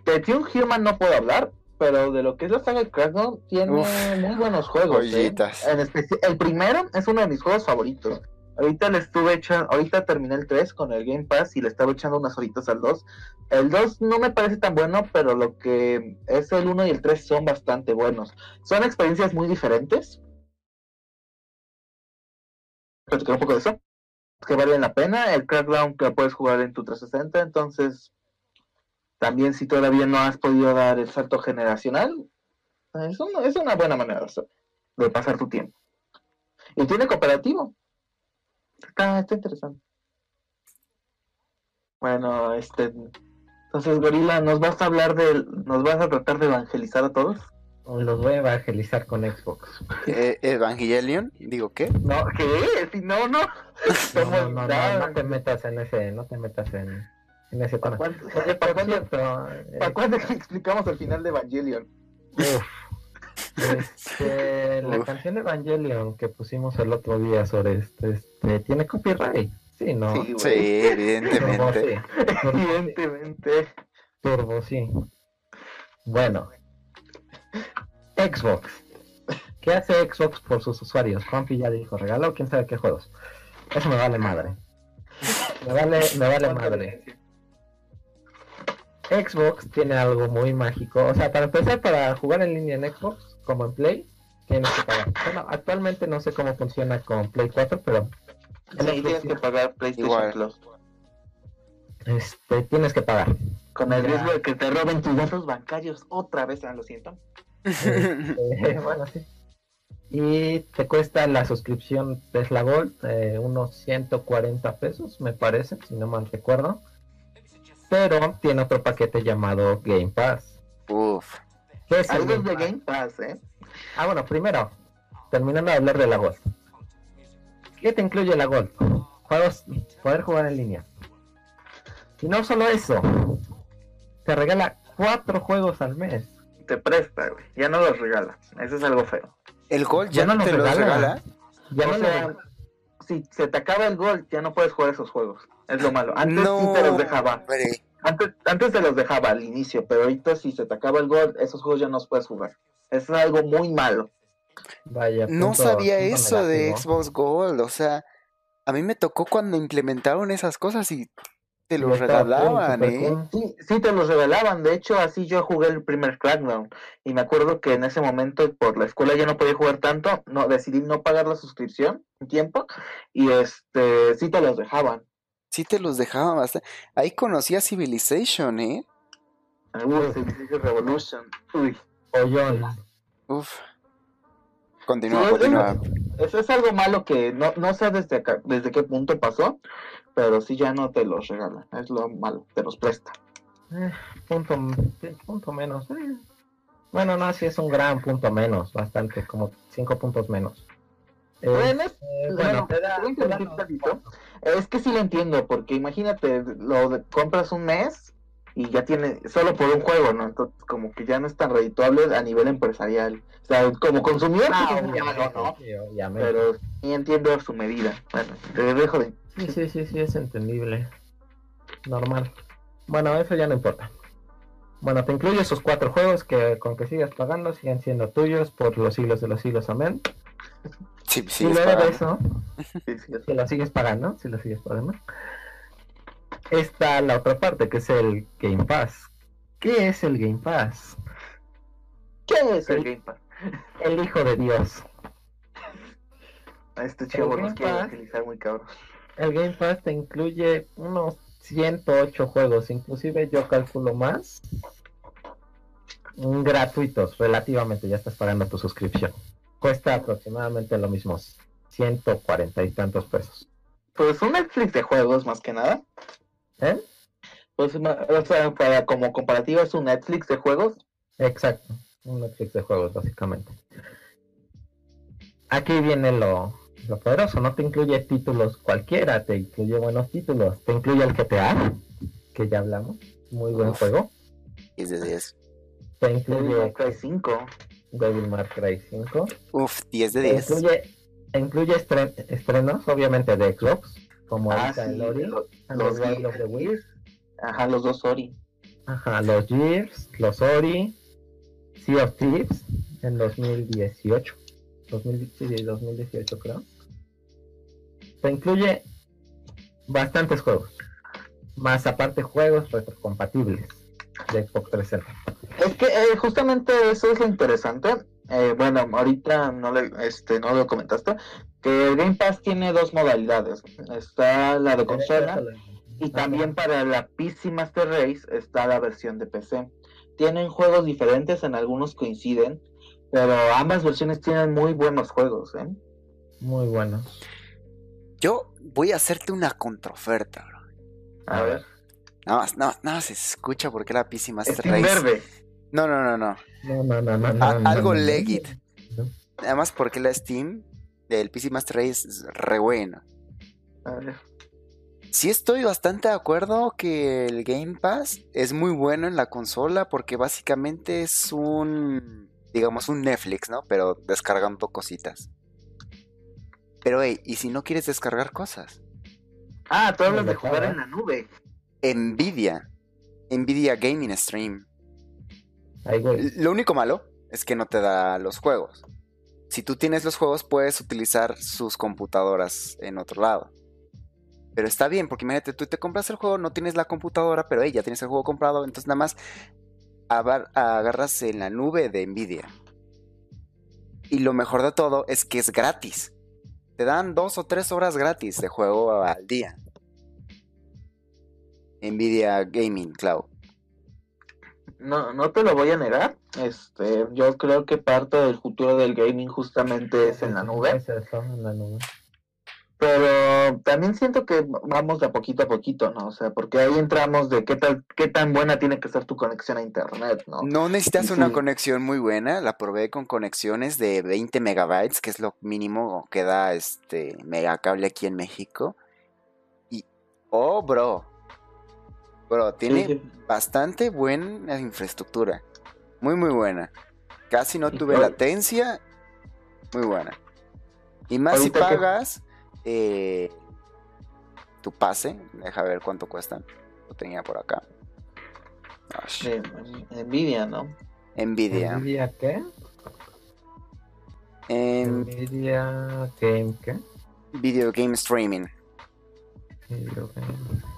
De Two Human no puedo hablar, pero de lo que es la saga de Crackdown tiene Uf, muy buenos juegos. ¿eh? En el primero es uno de mis juegos favoritos. Ahorita le estuve echando, ahorita terminé el 3 con el Game Pass y le estaba echando unas horitas al 2. El 2 no me parece tan bueno, pero lo que es el 1 y el 3 son bastante buenos. Son experiencias muy diferentes. Platicar un poco de eso. Que valen la pena. El Crackdown que puedes jugar en tu 360, entonces también si todavía no has podido dar el salto generacional, es una, es una buena manera de pasar tu tiempo. Y tiene cooperativo. Está, está interesante. Bueno, este. Entonces, Gorila, ¿nos vas a hablar de. ¿Nos vas a tratar de evangelizar a todos? Los voy a evangelizar con Xbox. Eh, Evangelion, digo, ¿qué? No, ¿qué? Si no, no. No, no, no, no, nada. no te metas en ese, no te metas en, en ese ¿Para tema. cuándo, ¿para cuándo- eh, para cuándo explicamos el final de Evangelion? uf, este, la Uf. canción de Evangelion que pusimos el otro día sobre este, este ¿tiene copyright? Sí, ¿no? Sí, evidentemente. sí. Turbo, sí. Evidentemente. Turbo, sí. Bueno, Xbox. ¿Qué hace Xbox por sus usuarios? Juanpi ya dijo, regaló quién sabe qué juegos. Eso me vale madre. Me vale, me vale madre. Xbox tiene algo muy mágico. O sea, para empezar, para jugar en línea en Xbox, como en Play, tienes que pagar. Bueno, actualmente no sé cómo funciona con Play 4, pero Sí, tienes que pagar PlayStation Igual. Plus. este, tienes que pagar. Con el Ya. riesgo de que te roben tus datos bancarios otra vez, ah, lo siento. Eh, bueno, sí. Y te cuesta la suscripción Tesla Gold eh, unos 140 pesos, me parece, si no mal recuerdo. Pero tiene otro paquete llamado Game Pass. Uf. ¿Qué es el Algo es Game de Pass? Game Pass, ¿eh? Ah, bueno, primero, terminando de hablar de la Gold. ¿Qué te incluye la Gold? Juegos, poder jugar en línea. Y no solo eso, te regala cuatro juegos al mes. Te presta, güey. Ya no los regala. Eso es algo feo. ¿El Gold ya Ya no te lo regala. regala? Ya o no lo sea, si se te acaba el gol, ya no puedes jugar esos juegos. Es lo malo. Antes no, sí te los dejaba. hombre. Antes, antes te los dejaba al inicio, pero ahorita si se te acaba el gol, esos juegos ya no los puedes jugar. Es algo muy malo. Vaya, No sabía punto eso de. Xbox Gold, o sea, a mí me tocó cuando implementaron esas cosas y te los cool, regalaban, ¿eh? cool. Sí, sí te los regalaban. De hecho, así yo jugué el primer Crackdown. Y me acuerdo que en ese momento, por la escuela ya no podía jugar tanto. No, decidí no pagar la suscripción un tiempo. Y este, sí te los dejaban. Sí te los dejaban bastante. Ahí conocí a Civilization, ¿eh? Civilization Revolution. Uy. Pollón. Uf. Continúa, Sí, continúa. Eso es algo malo que no, no sé desde, acá- desde qué punto pasó, pero sí ya no te los regala. Es lo malo, te los presta. Eh, punto, punto menos. eh. Bueno, no, sí es un gran punto menos, bastante, como cinco puntos menos. Eh, Bueno, eh, bueno, bueno, te da- ¿puedo te da interrumpir los- tantito? Es que sí lo entiendo, porque imagínate, lo de- compras un mes y ya tiene, solo por un juego, ¿no? Entonces, como que ya no es tan redituable a nivel empresarial. O sea, como consumidor, Ah, pues, malo, ¿no? sí, obviamente. Pero sí entiendo su medida. Bueno, te dejo de... Sí, sí, sí, sí, es entendible. Normal. Bueno, eso ya no importa. Bueno, te incluye esos cuatro juegos que con que sigas pagando siguen siendo tuyos por los siglos de los siglos, amén. Sí, y luego de eso, Sí, sí, si lo sigues pagando, si lo sigues pagando, está la otra parte que es el Game Pass. ¿Qué es el Game Pass? ¿Qué es el Game Pass? El hijo de Dios. A este Game nos quiere utilizar muy cabrón. El Game Pass te incluye unos 108 juegos, inclusive yo calculo más. Gratuitos, relativamente, ya estás pagando tu suscripción. Cuesta aproximadamente lo mismo, 140 y tantos pesos. Pues un Netflix de juegos más que nada. ¿Eh? Pues o sea, para como comparativa es un Netflix de juegos. Exacto, un Netflix de juegos básicamente. Aquí viene lo, lo poderoso, no te incluye títulos cualquiera, te incluye buenos títulos, te incluye el GTA, que ya hablamos, muy buen Uf. juego, 10 de 10. te incluye May Cry 5. Devil May Cry 5, Uf, 10 de te 10. incluye, te incluye estre- estrenos obviamente de Xbox, como Ah, sí, el Ori, los, and los Gears. of the Wisps, Ajá, los dos Ori. Ajá, los Gears, los Ori, Sea of Thieves en 2018. 2000 sí, 2018 creo. Te incluye bastantes juegos. Más aparte juegos retrocompatibles de Xbox 360. Es que eh, justamente eso es lo interesante. Eh, bueno, ahorita no, le, este, no lo comentaste. Que el Game Pass tiene dos modalidades. Está la de consola y también para la PC Master Race está la versión de PC. Tienen juegos diferentes, en algunos coinciden, pero ambas versiones tienen muy buenos juegos. ¿eh? Muy buenos. Yo voy a hacerte una contraoferta, bro. A ver, Nada más, nada más, nada más se escucha porque la PC Master Steam Race. Verde. No, no, no, no. No, no, no, no, no, A- no, algo no, no. legit. No. Además porque la Steam del PC Master Race es re ver. Sí estoy bastante de acuerdo que el Game Pass es muy bueno en la consola porque básicamente es un, digamos, un Netflix, ¿no? Pero descargando cositas. Pero, hey, ¿y si no quieres descargar cosas? Ah, tú hablas de jugar en la nube. Nvidia. Nvidia Gaming Stream. Lo único malo es que no te da los juegos. Si tú tienes los juegos, puedes utilizar sus computadoras en otro lado. Pero está bien, porque imagínate, tú te compras el juego, no tienes la computadora, pero hey, ya tienes el juego comprado, entonces nada más agarras en la nube de Nvidia. Y lo mejor de todo es que es gratis. Te dan dos o tres horas gratis de juego al día. Nvidia Gaming Cloud. No, no te lo voy a negar. Este, yo creo que parte del futuro del gaming justamente es en la nube. Es eso, en la nube. Pero también siento que vamos de a poquito a poquito, ¿no? O sea, porque ahí entramos de qué tal, qué tan buena tiene que ser tu conexión a internet, ¿no? No necesitas Sí. una conexión muy buena, la probé con conexiones de 20 megabytes, que es lo mínimo que da este megacable aquí en México. Y, oh, bro, bro, tiene Sí, sí. bastante buena infraestructura, muy, muy buena. Casi no tuve latencia, muy buena. Y más si pagas eh, tu pase, deja ver cuánto cuesta, lo tenía por acá. De Nvidia, ¿no? Nvidia. ¿Nvidia qué? En Nvidia Game qué? Video Game Streaming. Video Game.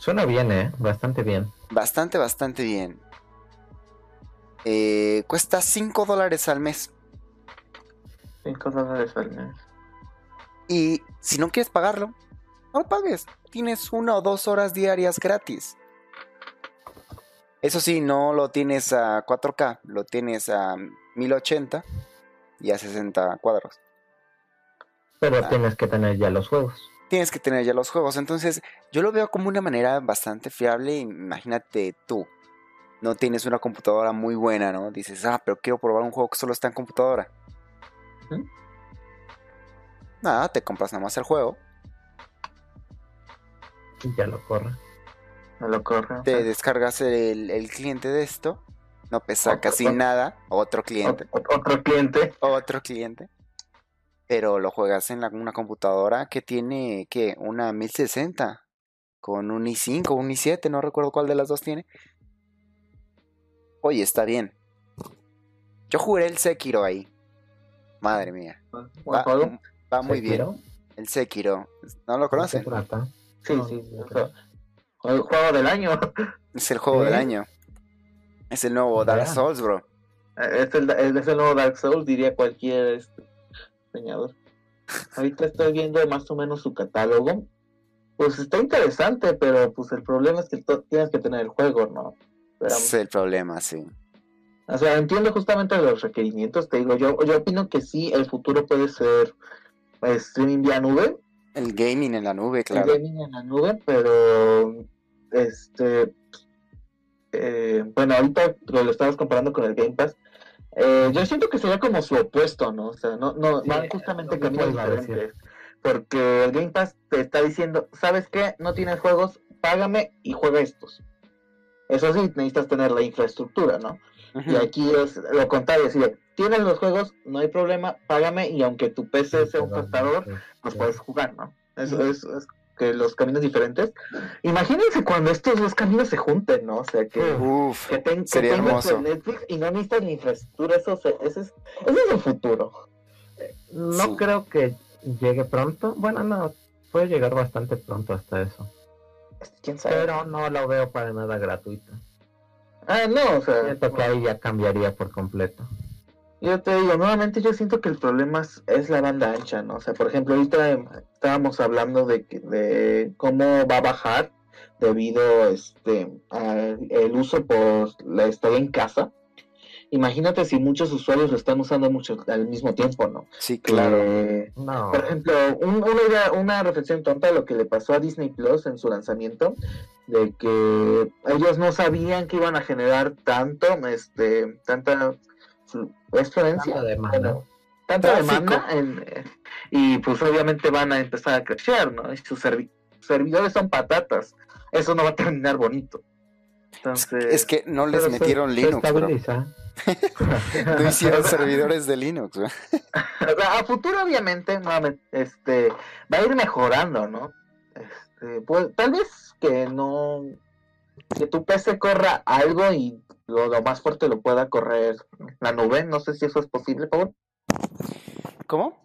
Suena bien, eh, bastante bien. Bastante, bastante bien. Eh, cuesta 5 dólares al mes. 5 dólares al mes. Y si no quieres pagarlo, no lo pagues. Tienes una o dos horas diarias gratis. Eso sí, no lo tienes a 4K, lo tienes a 1080 y a 60 cuadros. Pero Ah. tienes que tener ya los juegos. Tienes que tener ya los juegos. Entonces, yo lo veo como una manera bastante fiable. Imagínate tú, no tienes una computadora muy buena, ¿no? Dices, ah, pero quiero probar un juego que solo está en computadora. Nada, te compras nada más el juego, Y ya lo corre. Me lo corre. te descargas el, el cliente de esto, no pesa Otro- casi otro- nada, otro cliente, Ot- Otro cliente. otro cliente, pero lo juegas en la- una computadora que tiene, ¿qué? Una 1060 con un i5, un i7, no recuerdo cuál de las dos tiene. Oye, está bien. Yo jugué el Sekiro ahí. Madre mía. ¿Buen Va, va muy bien. El Sekiro. ¿No lo ¿De qué conocen? Sí, No, sí. el juego del año. Es el juego del ¿Sí? año. Es el nuevo Dark. Souls, bro. Es el, es el nuevo Dark Souls, diría cualquier este, diseñador. Ahorita estoy viendo más o menos su catálogo. Pues está interesante, pero pues el problema es que tienes que tener el juego, ¿no? Pero, es el problema, sí. O sea, entiendo justamente los requerimientos, te digo, yo, yo opino que sí, el futuro puede ser pues, streaming vía nube. El gaming en la nube, claro. El gaming en la nube, pero este eh, bueno, ahorita lo, estabas comparando con el Game Pass. Eh, yo siento que sería como su opuesto, ¿no? O sea, no, no van justamente caminos diferentes. Porque el Game Pass te está diciendo, ¿sabes qué? No tienes juegos, págame y juega estos. Eso sí, necesitas tener la infraestructura, ¿no? Y aquí es lo contrario, es decir, tienes los juegos, no hay problema, págame y aunque tu PC sea un tostador, los puedes jugar, ¿no? Eso es, que los caminos diferentes. Imagínense cuando estos dos caminos se junten, ¿no? O sea, que, Uf, que, ten, sería hermoso. Netflix y no necesitas ni infraestructura, eso, eso, es, eso es el futuro. No Sí. creo que llegue pronto. Bueno, no, puede llegar bastante pronto hasta eso. ¿Quién sabe? Pero no lo veo para nada gratuito. Ah, no, o sea, Siento que ahí ya cambiaría por completo. Yo te digo, nuevamente yo siento que el problema es, es la banda ancha, ¿no? O sea, por ejemplo, ahorita em, estábamos hablando de, que- de cómo va a bajar debido este al el uso por la estadía en casa. Imagínate si muchos usuarios lo están usando mucho al mismo tiempo, ¿no? Sí, claro. Que, No, por ejemplo, un- una, idea- una reflexión tonta de lo que le pasó a Disney Plus en su lanzamiento, de que ellos no sabían que iban a generar tanto, este, tanta flu- afluencia, Tanta demanda. bueno, tanta Tráfico. demanda, en- eh, y pues obviamente van a empezar a crecer, ¿no? Y sus servi- servidores son patatas, eso no va a terminar bonito. Entonces, Es que no les metieron se Linux. No hicieron servidores de Linux, bro. O sea, a futuro obviamente nuevamente, este va a ir mejorando, ¿no? Este, pues, tal vez que no que tu PC corra algo y lo, lo más fuerte lo pueda correr la nube, no sé si eso es posible, favor. ¿Cómo?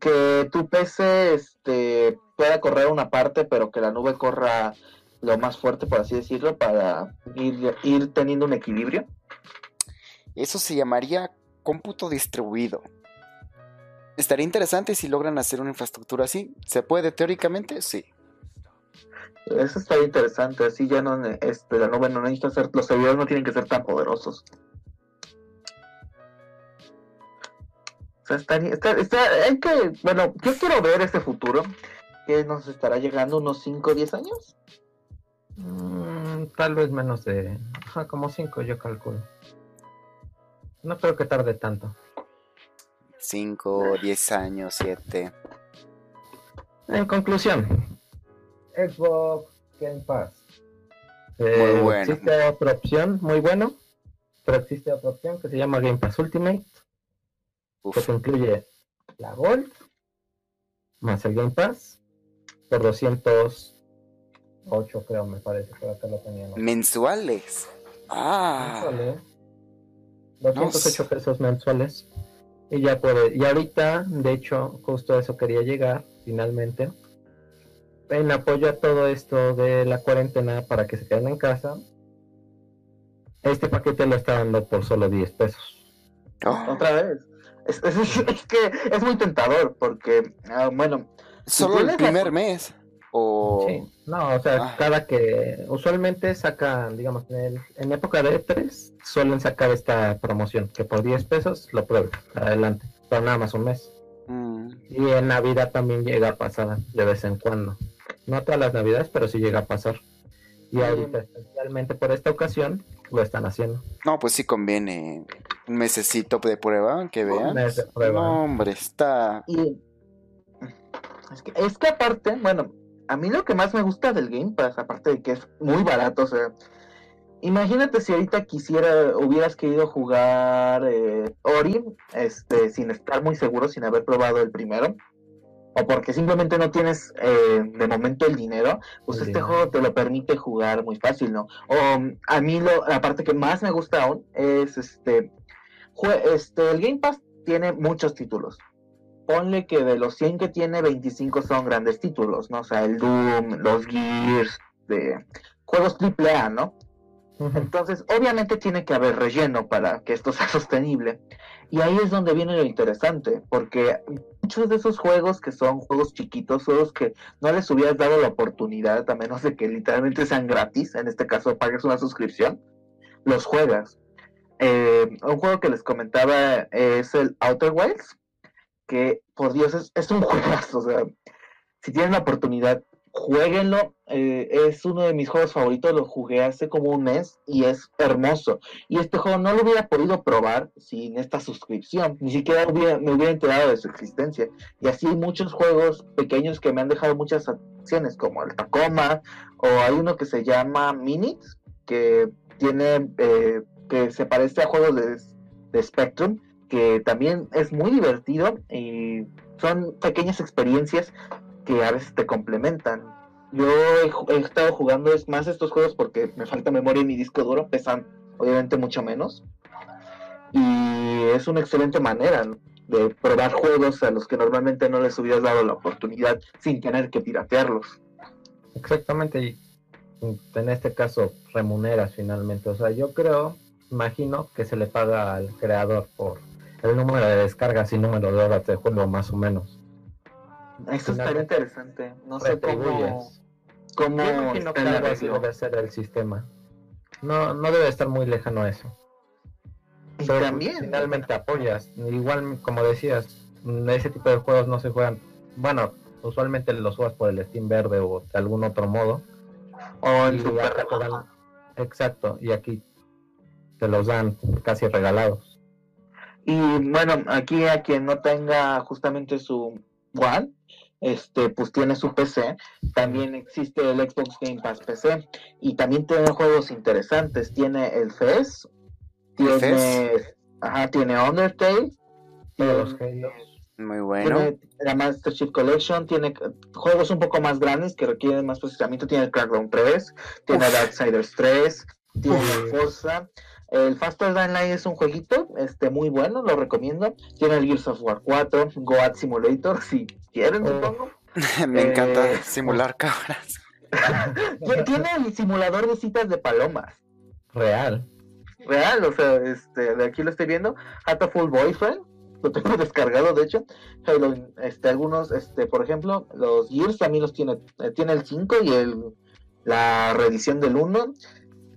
Que tu PC este pueda correr una parte, pero que la nube corra lo más fuerte, por así decirlo, para ir, ir teniendo un equilibrio. Eso se llamaría cómputo distribuido. Estaría interesante si logran hacer una infraestructura así. ¿Se puede teóricamente? Sí. Eso está interesante, así ya no, este, la nube no necesita ser, los servidores no tienen que ser tan poderosos. O sea, está, está, está- hay que, bueno, yo quiero ver este futuro, que nos estará llegando unos 5 o 10 años. Mm, tal vez menos de. Ajá, como 5 yo calculo. No creo que tarde tanto. 5, 10 años, 7. En conclusión, Xbox Game Pass. Muy Eh, bueno. Existe otra opción, muy bueno, pero existe otra opción que se llama Game Pass Ultimate, que Uf. te incluye la Gold más el Game Pass por 208 creo me parece, pero acá lo tenía. ¿no? Mensuales. Ah. Mensuales. 208 pesos mensuales. Y ya puede, y ahorita, de hecho, justo a eso quería llegar, finalmente. En apoyo a todo esto de la cuarentena para que se queden en casa, este paquete lo está dando por solo 10 pesos. Oh. Otra vez. Es, es- es que es muy tentador, porque, ah, bueno, Solo el la- primer mes. O. Sí, no, o sea, Ah. cada que usualmente sacan, digamos, en, el- en época de E3 suelen sacar esta promoción, que por 10 pesos lo prueben, adelante, pero nada más un mes. Mm, Y en Navidad también llega a pasar de vez en cuando. No todas las Navidades, pero sí llega a pasar. Y ahorita, especialmente por esta ocasión, lo están haciendo. No, pues sí conviene un mesecito de prueba, que vean. mes de prueba. No, hombre, está. Y es que, es que aparte, bueno, a mí lo que más me gusta del Game Pass, aparte de que es muy barato, o sea, imagínate si ahorita quisiera, hubieras querido jugar eh, Ori, este, sin estar muy seguro, sin haber probado el primero, o porque simplemente no tienes eh, de momento el dinero, pues este juego te lo permite jugar muy fácil, ¿no? O mm, a mí lo, la parte que más me gusta aún es este, este, el Game Pass tiene muchos títulos ponle que de los 100 que tiene, 25 son grandes títulos, ¿no? O sea, el Doom, los Gears, de juegos AAA, ¿no? Entonces, obviamente tiene que haber relleno para que esto sea sostenible. Y ahí es donde viene lo interesante, porque muchos de esos juegos que son juegos chiquitos, juegos que no les hubieras dado la oportunidad, a menos de que literalmente sean gratis, en este caso pagues una suscripción, los juegas. Eh, un juego que les comentaba es el Outer Wilds, que por Dios es, es un juegazo, o sea, si tienen la oportunidad, jueguenlo. eh, es uno de mis juegos favoritos, lo jugué hace como un mes y es hermoso. Y este juego no lo hubiera podido probar sin esta suscripción, ni siquiera me hubiera enterado de su existencia. Y así muchos juegos pequeños que me han dejado muchas acciones, como el Tacoma, o hay uno que se llama Minutes, que tiene, eh, que se parece a juegos de, de Spectrum, que también es muy divertido y son pequeñas experiencias que a veces te complementan. Yo he, estado jugando más estos juegos porque me falta memoria en mi disco duro, pesan obviamente mucho menos. Y es una excelente manera de probar juegos a los que normalmente no les hubieras dado la oportunidad sin tener que piratearlos. Exactamente, y en este caso remuneras finalmente. O sea, yo creo, imagino que se le paga al creador por el número de descargas y número de horas de juego, más o menos. Eso estaría interesante. No sé cómo, cómo imagino que el debe ser el sistema. No, no debe estar muy lejano a eso. Y Pero también, finalmente apoyas. Igual, como decías, ese tipo de juegos no se juegan. Bueno, usualmente los juegas por el Steam verde o de algún otro modo. o en y Super dan- exacto, y aquí te los dan casi regalados. Y bueno, aquí a quien no tenga justamente su One, este, pues tiene su PC. También existe el Xbox Game Pass PC. Y también tiene juegos interesantes. Tiene el FES. ¿El Tiene, ajá, tiene Undertale. Los tiene- Halos. Muy bueno. Tiene la Master Chief Collection, tiene eh, juegos un poco más grandes que requieren más procesamiento. Tiene el Crackdown 3, tiene Uf. Darksiders 3, tiene Uf. Forza. El Faster Than Light es un jueguito este, muy bueno, lo recomiendo. Tiene el Gears of War 4, Goat Simulator, si quieren, Oh. supongo. Me Eh, encanta simular cabras. Ti- Tiene el simulador de citas de palomas. Real. Real, o sea, este, de aquí lo estoy viendo. Hatoful Boyfriend, lo tengo descargado, de hecho. Halo, este, algunos, este, por ejemplo, los Gears también los tiene, eh, tiene el 5 y el, la reedición del 1.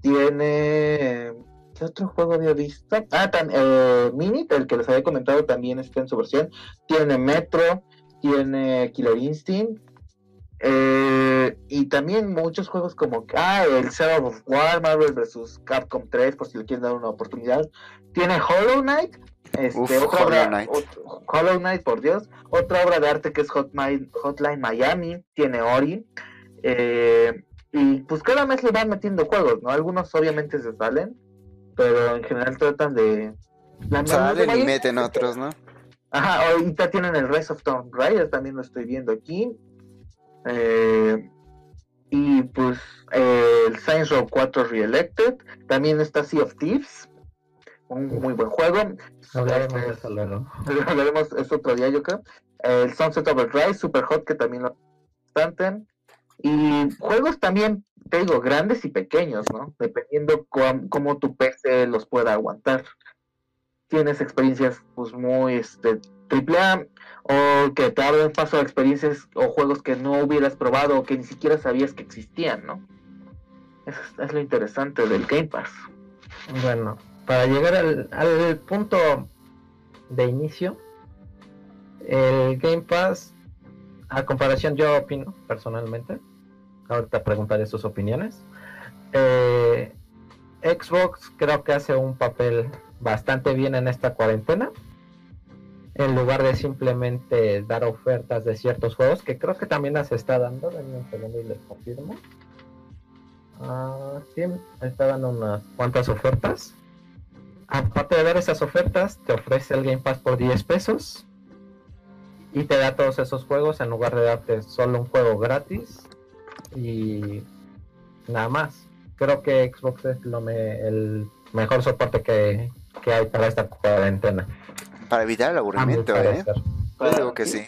Tiene, ¿qué otro juego había visto? Ah, eh, Minit, el que les había comentado también está en su versión. Tiene Metro, tiene Killer Instinct. eh, y también muchos juegos como ah, el Shadow of War, Marvel vs. Capcom 3, por si le quieren dar una oportunidad. Tiene Hollow Knight, este, Uf, otra Hollow obra- Knight. Hollow Knight, por Dios. Otra obra de arte que es Hotline, Hotline Miami, tiene Ori. eh, y pues cada mes le van metiendo juegos, ¿no? Algunos obviamente se salen, pero en general tratan de... la Salen y meten otros, ¿no? Ajá, ahorita tienen el Rise of Tomb Raider, también lo estoy viendo aquí. Eh, y pues eh, el Saints Row 4 Reelected. También está Sea of Thieves, un muy buen juego. Hablaremos de Este, eso luego. hablaremos es otro día, yo creo. El Sunset Overdrive, Super Hot, que también lo bastante. Y juegos también, te digo, grandes y pequeños, ¿no? Dependiendo cómo tu PC los pueda aguantar. Tienes experiencias, pues, muy, este, triple A, o que te abren paso a experiencias o juegos que no hubieras probado o que ni siquiera sabías que existían, ¿no? Eso es, es lo interesante del Game Pass. Bueno, para llegar al punto de inicio, el Game Pass, a comparación, yo opino personalmente, ahorita preguntaré sus opiniones. eh, Xbox creo que hace un papel bastante bien en esta cuarentena. En lugar de simplemente dar ofertas de ciertos juegos, que creo que también las está dando, un segundo y les confirmo. Ah, sí, está dando unas cuantas ofertas. Aparte de dar esas ofertas, te ofrece el Game Pass por 10 pesos y te da todos esos juegos en lugar de darte solo un juego gratis y nada más. Creo que Xbox es lo me- el mejor soporte que, que hay para esta cuarentena. Para evitar el aburrimiento, ¿eh? parecer. Yo digo que sí.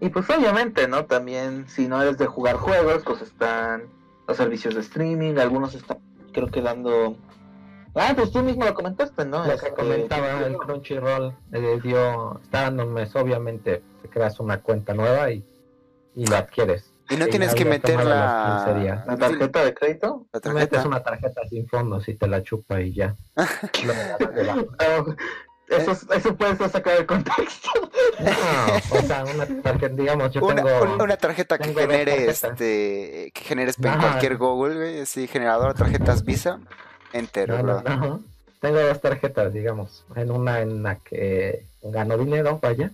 Y pues obviamente, ¿no? También si no eres de jugar juegos, pues están los servicios de streaming, algunos están creo que dando... Ah, pues tú mismo lo comentaste, ¿no? Lo que Este, comentaba el Crunchyroll eh, dio, está dando un mes, obviamente te creas una cuenta nueva y, y lo adquieres. Y no Sí, tienes que meter la, los 15 días. ¿La tarjeta de crédito? la Metes tarjeta. una tarjeta sin fondos y te la chupa y ya. Eso, eso puede ser sacado de contexto. No, o sea, una tarjeta, digamos, yo Una, tengo... una- tarjeta que genere este que generes en cualquier Google, güey, así generador de tarjetas Visa, entero, No, no, bro. no. Tengo dos tarjetas, digamos. En una en la que gano dinero, vaya,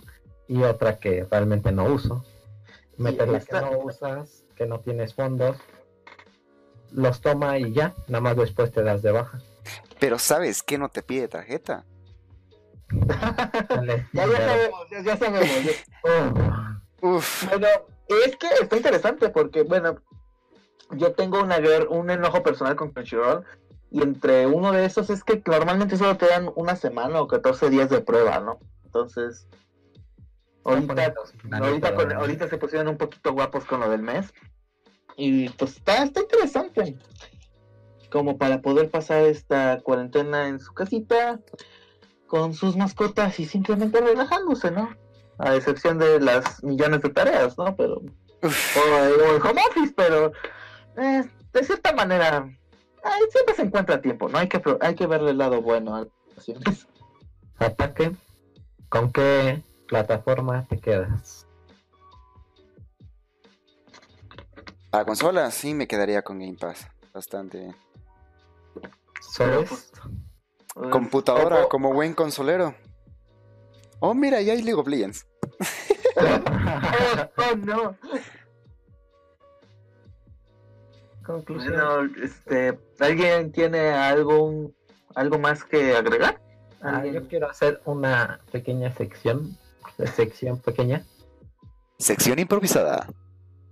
y otra que realmente no uso. Metes la que no usas, que no tienes fondos, los toma y ya, nada más después te das de baja. Pero ¿sabes qué no te pide tarjeta? Dale, Ya, ya sabemos, ya, ya sabemos. Oh, Uf, Bueno, es que está interesante porque, bueno, yo tengo una un enojo personal con Crunchyroll y entre uno de esos es que normalmente solo te dan una semana o 14 días de prueba, ¿no? Entonces, ahorita, bonitos, ahorita, con- pero- ahorita se pusieron un poquito guapos con lo del mes y pues está, está interesante. Como para poder pasar esta cuarentena en su casita con sus mascotas y simplemente relajándose, ¿no? A excepción de las millones de tareas, ¿no? Pero uf. o, o el home office, pero eh, de cierta manera ay, siempre se encuentra tiempo, ¿no? Hay que, hay que verle el lado bueno a las situaciones. Ataque, ¿con qué plataforma te quedas? Para consolas sí me quedaría con Game Pass, bastante bien. ¿Solo pues, es? Computadora, como buen consolero. Oh, mira, ya hay League of Legends. oh, oh, no. Conclusión. Bueno, este, ¿alguien tiene algo, algo más que agregar? Ah, yo quiero hacer una pequeña sección, sección pequeña, Sección improvisada.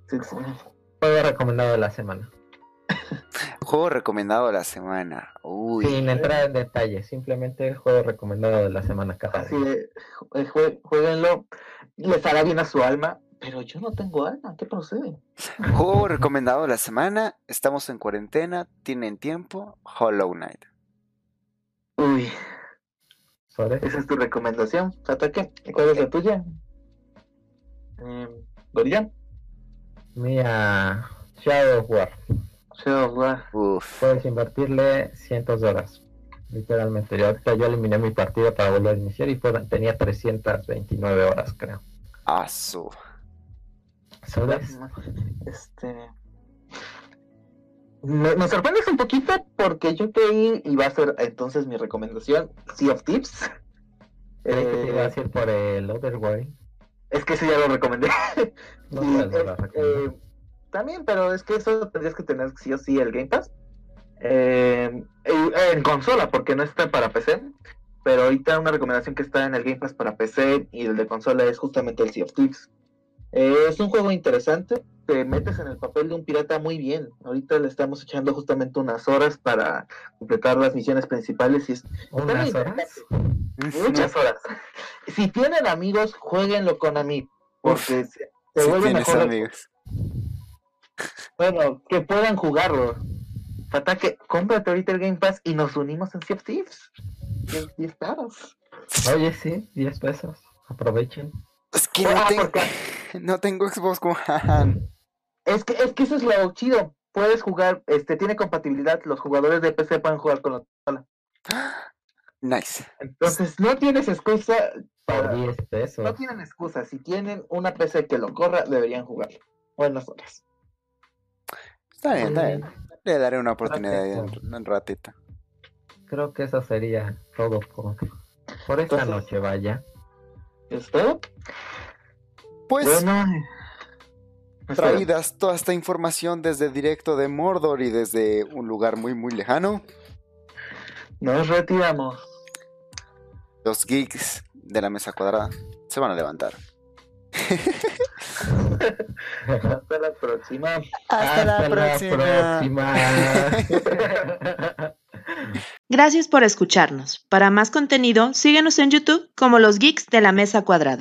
Juego recomendado de la semana. Juego recomendado de la semana. Uy. Sin entrar en detalle, simplemente juego recomendado de la semana cada Así día. de, eh, jue- jueguenlo, les hará bien a su alma, pero yo no tengo alma, ¿qué procede? Juego recomendado de la semana. Estamos en cuarentena. Tienen tiempo. Hollow Knight. Uy, Sobre esa es tu recomendación, Ataque, ¿cuál es la tuya? Eh, mía Shadow of War. Shadow of War. Uf. Puedes invertirle cientos de horas. Literalmente. Yo ahorita yo eliminé mi partida para volver a iniciar y tenía 329 horas, creo. Asu. ¿Sabes? Este. Me, me sorprendes un poquito porque yo creí y va a ser entonces mi recomendación Sea of Tips. Creí que te iba a Eh, decir por el Otherway. es que ese ya lo recomendé. No Sí, eh, eh, también, pero es que eso tendrías que tener sí o sí el Game Pass. Eh, en consola, porque no está para PC. Pero ahorita una recomendación que está en el Game Pass para PC y el de consola es justamente el Sea of Thieves. Eh, es un juego interesante, te metes en el papel de un pirata muy bien. Ahorita le estamos echando justamente unas horas para completar las misiones principales y es ¿Unas horas? muchas horas. Si tienen amigos, jueguenlo con amigos, porque se, se Si vuelve mejor. amigos. Bueno, que puedan jugarlo. Ataque, cómprate ahorita el Game Pass y nos unimos en Sea of Thieves. 10 10 pesos. Oye, sí, 10 pesos. Aprovechen. Es que no Ah, tengo, porque no tengo Xbox One. Es que es que eso es lo chido. Puedes jugar, este tiene compatibilidad, los jugadores de PC pueden jugar con la consola. Nice. Entonces no tienes excusa Por para, 10 pesos. no tienen excusa. Si tienen una PC que lo corra, deberían jugar. Buenas horas. Está bien, está bien. Le daré una oportunidad en, en ratito. Creo que eso sería todo por, por esta Entonces- noche, vaya. ¿Es todo? Pues bueno. Traídas toda esta información desde directo de Mordor y desde un lugar muy muy lejano, Nos retiramos. los geeks de la mesa cuadrada se van a levantar. Hasta la próxima. Hasta, próxima. Gracias por escucharnos. Para más contenido, síguenos en YouTube como los Geeks de la Mesa Cuadrada.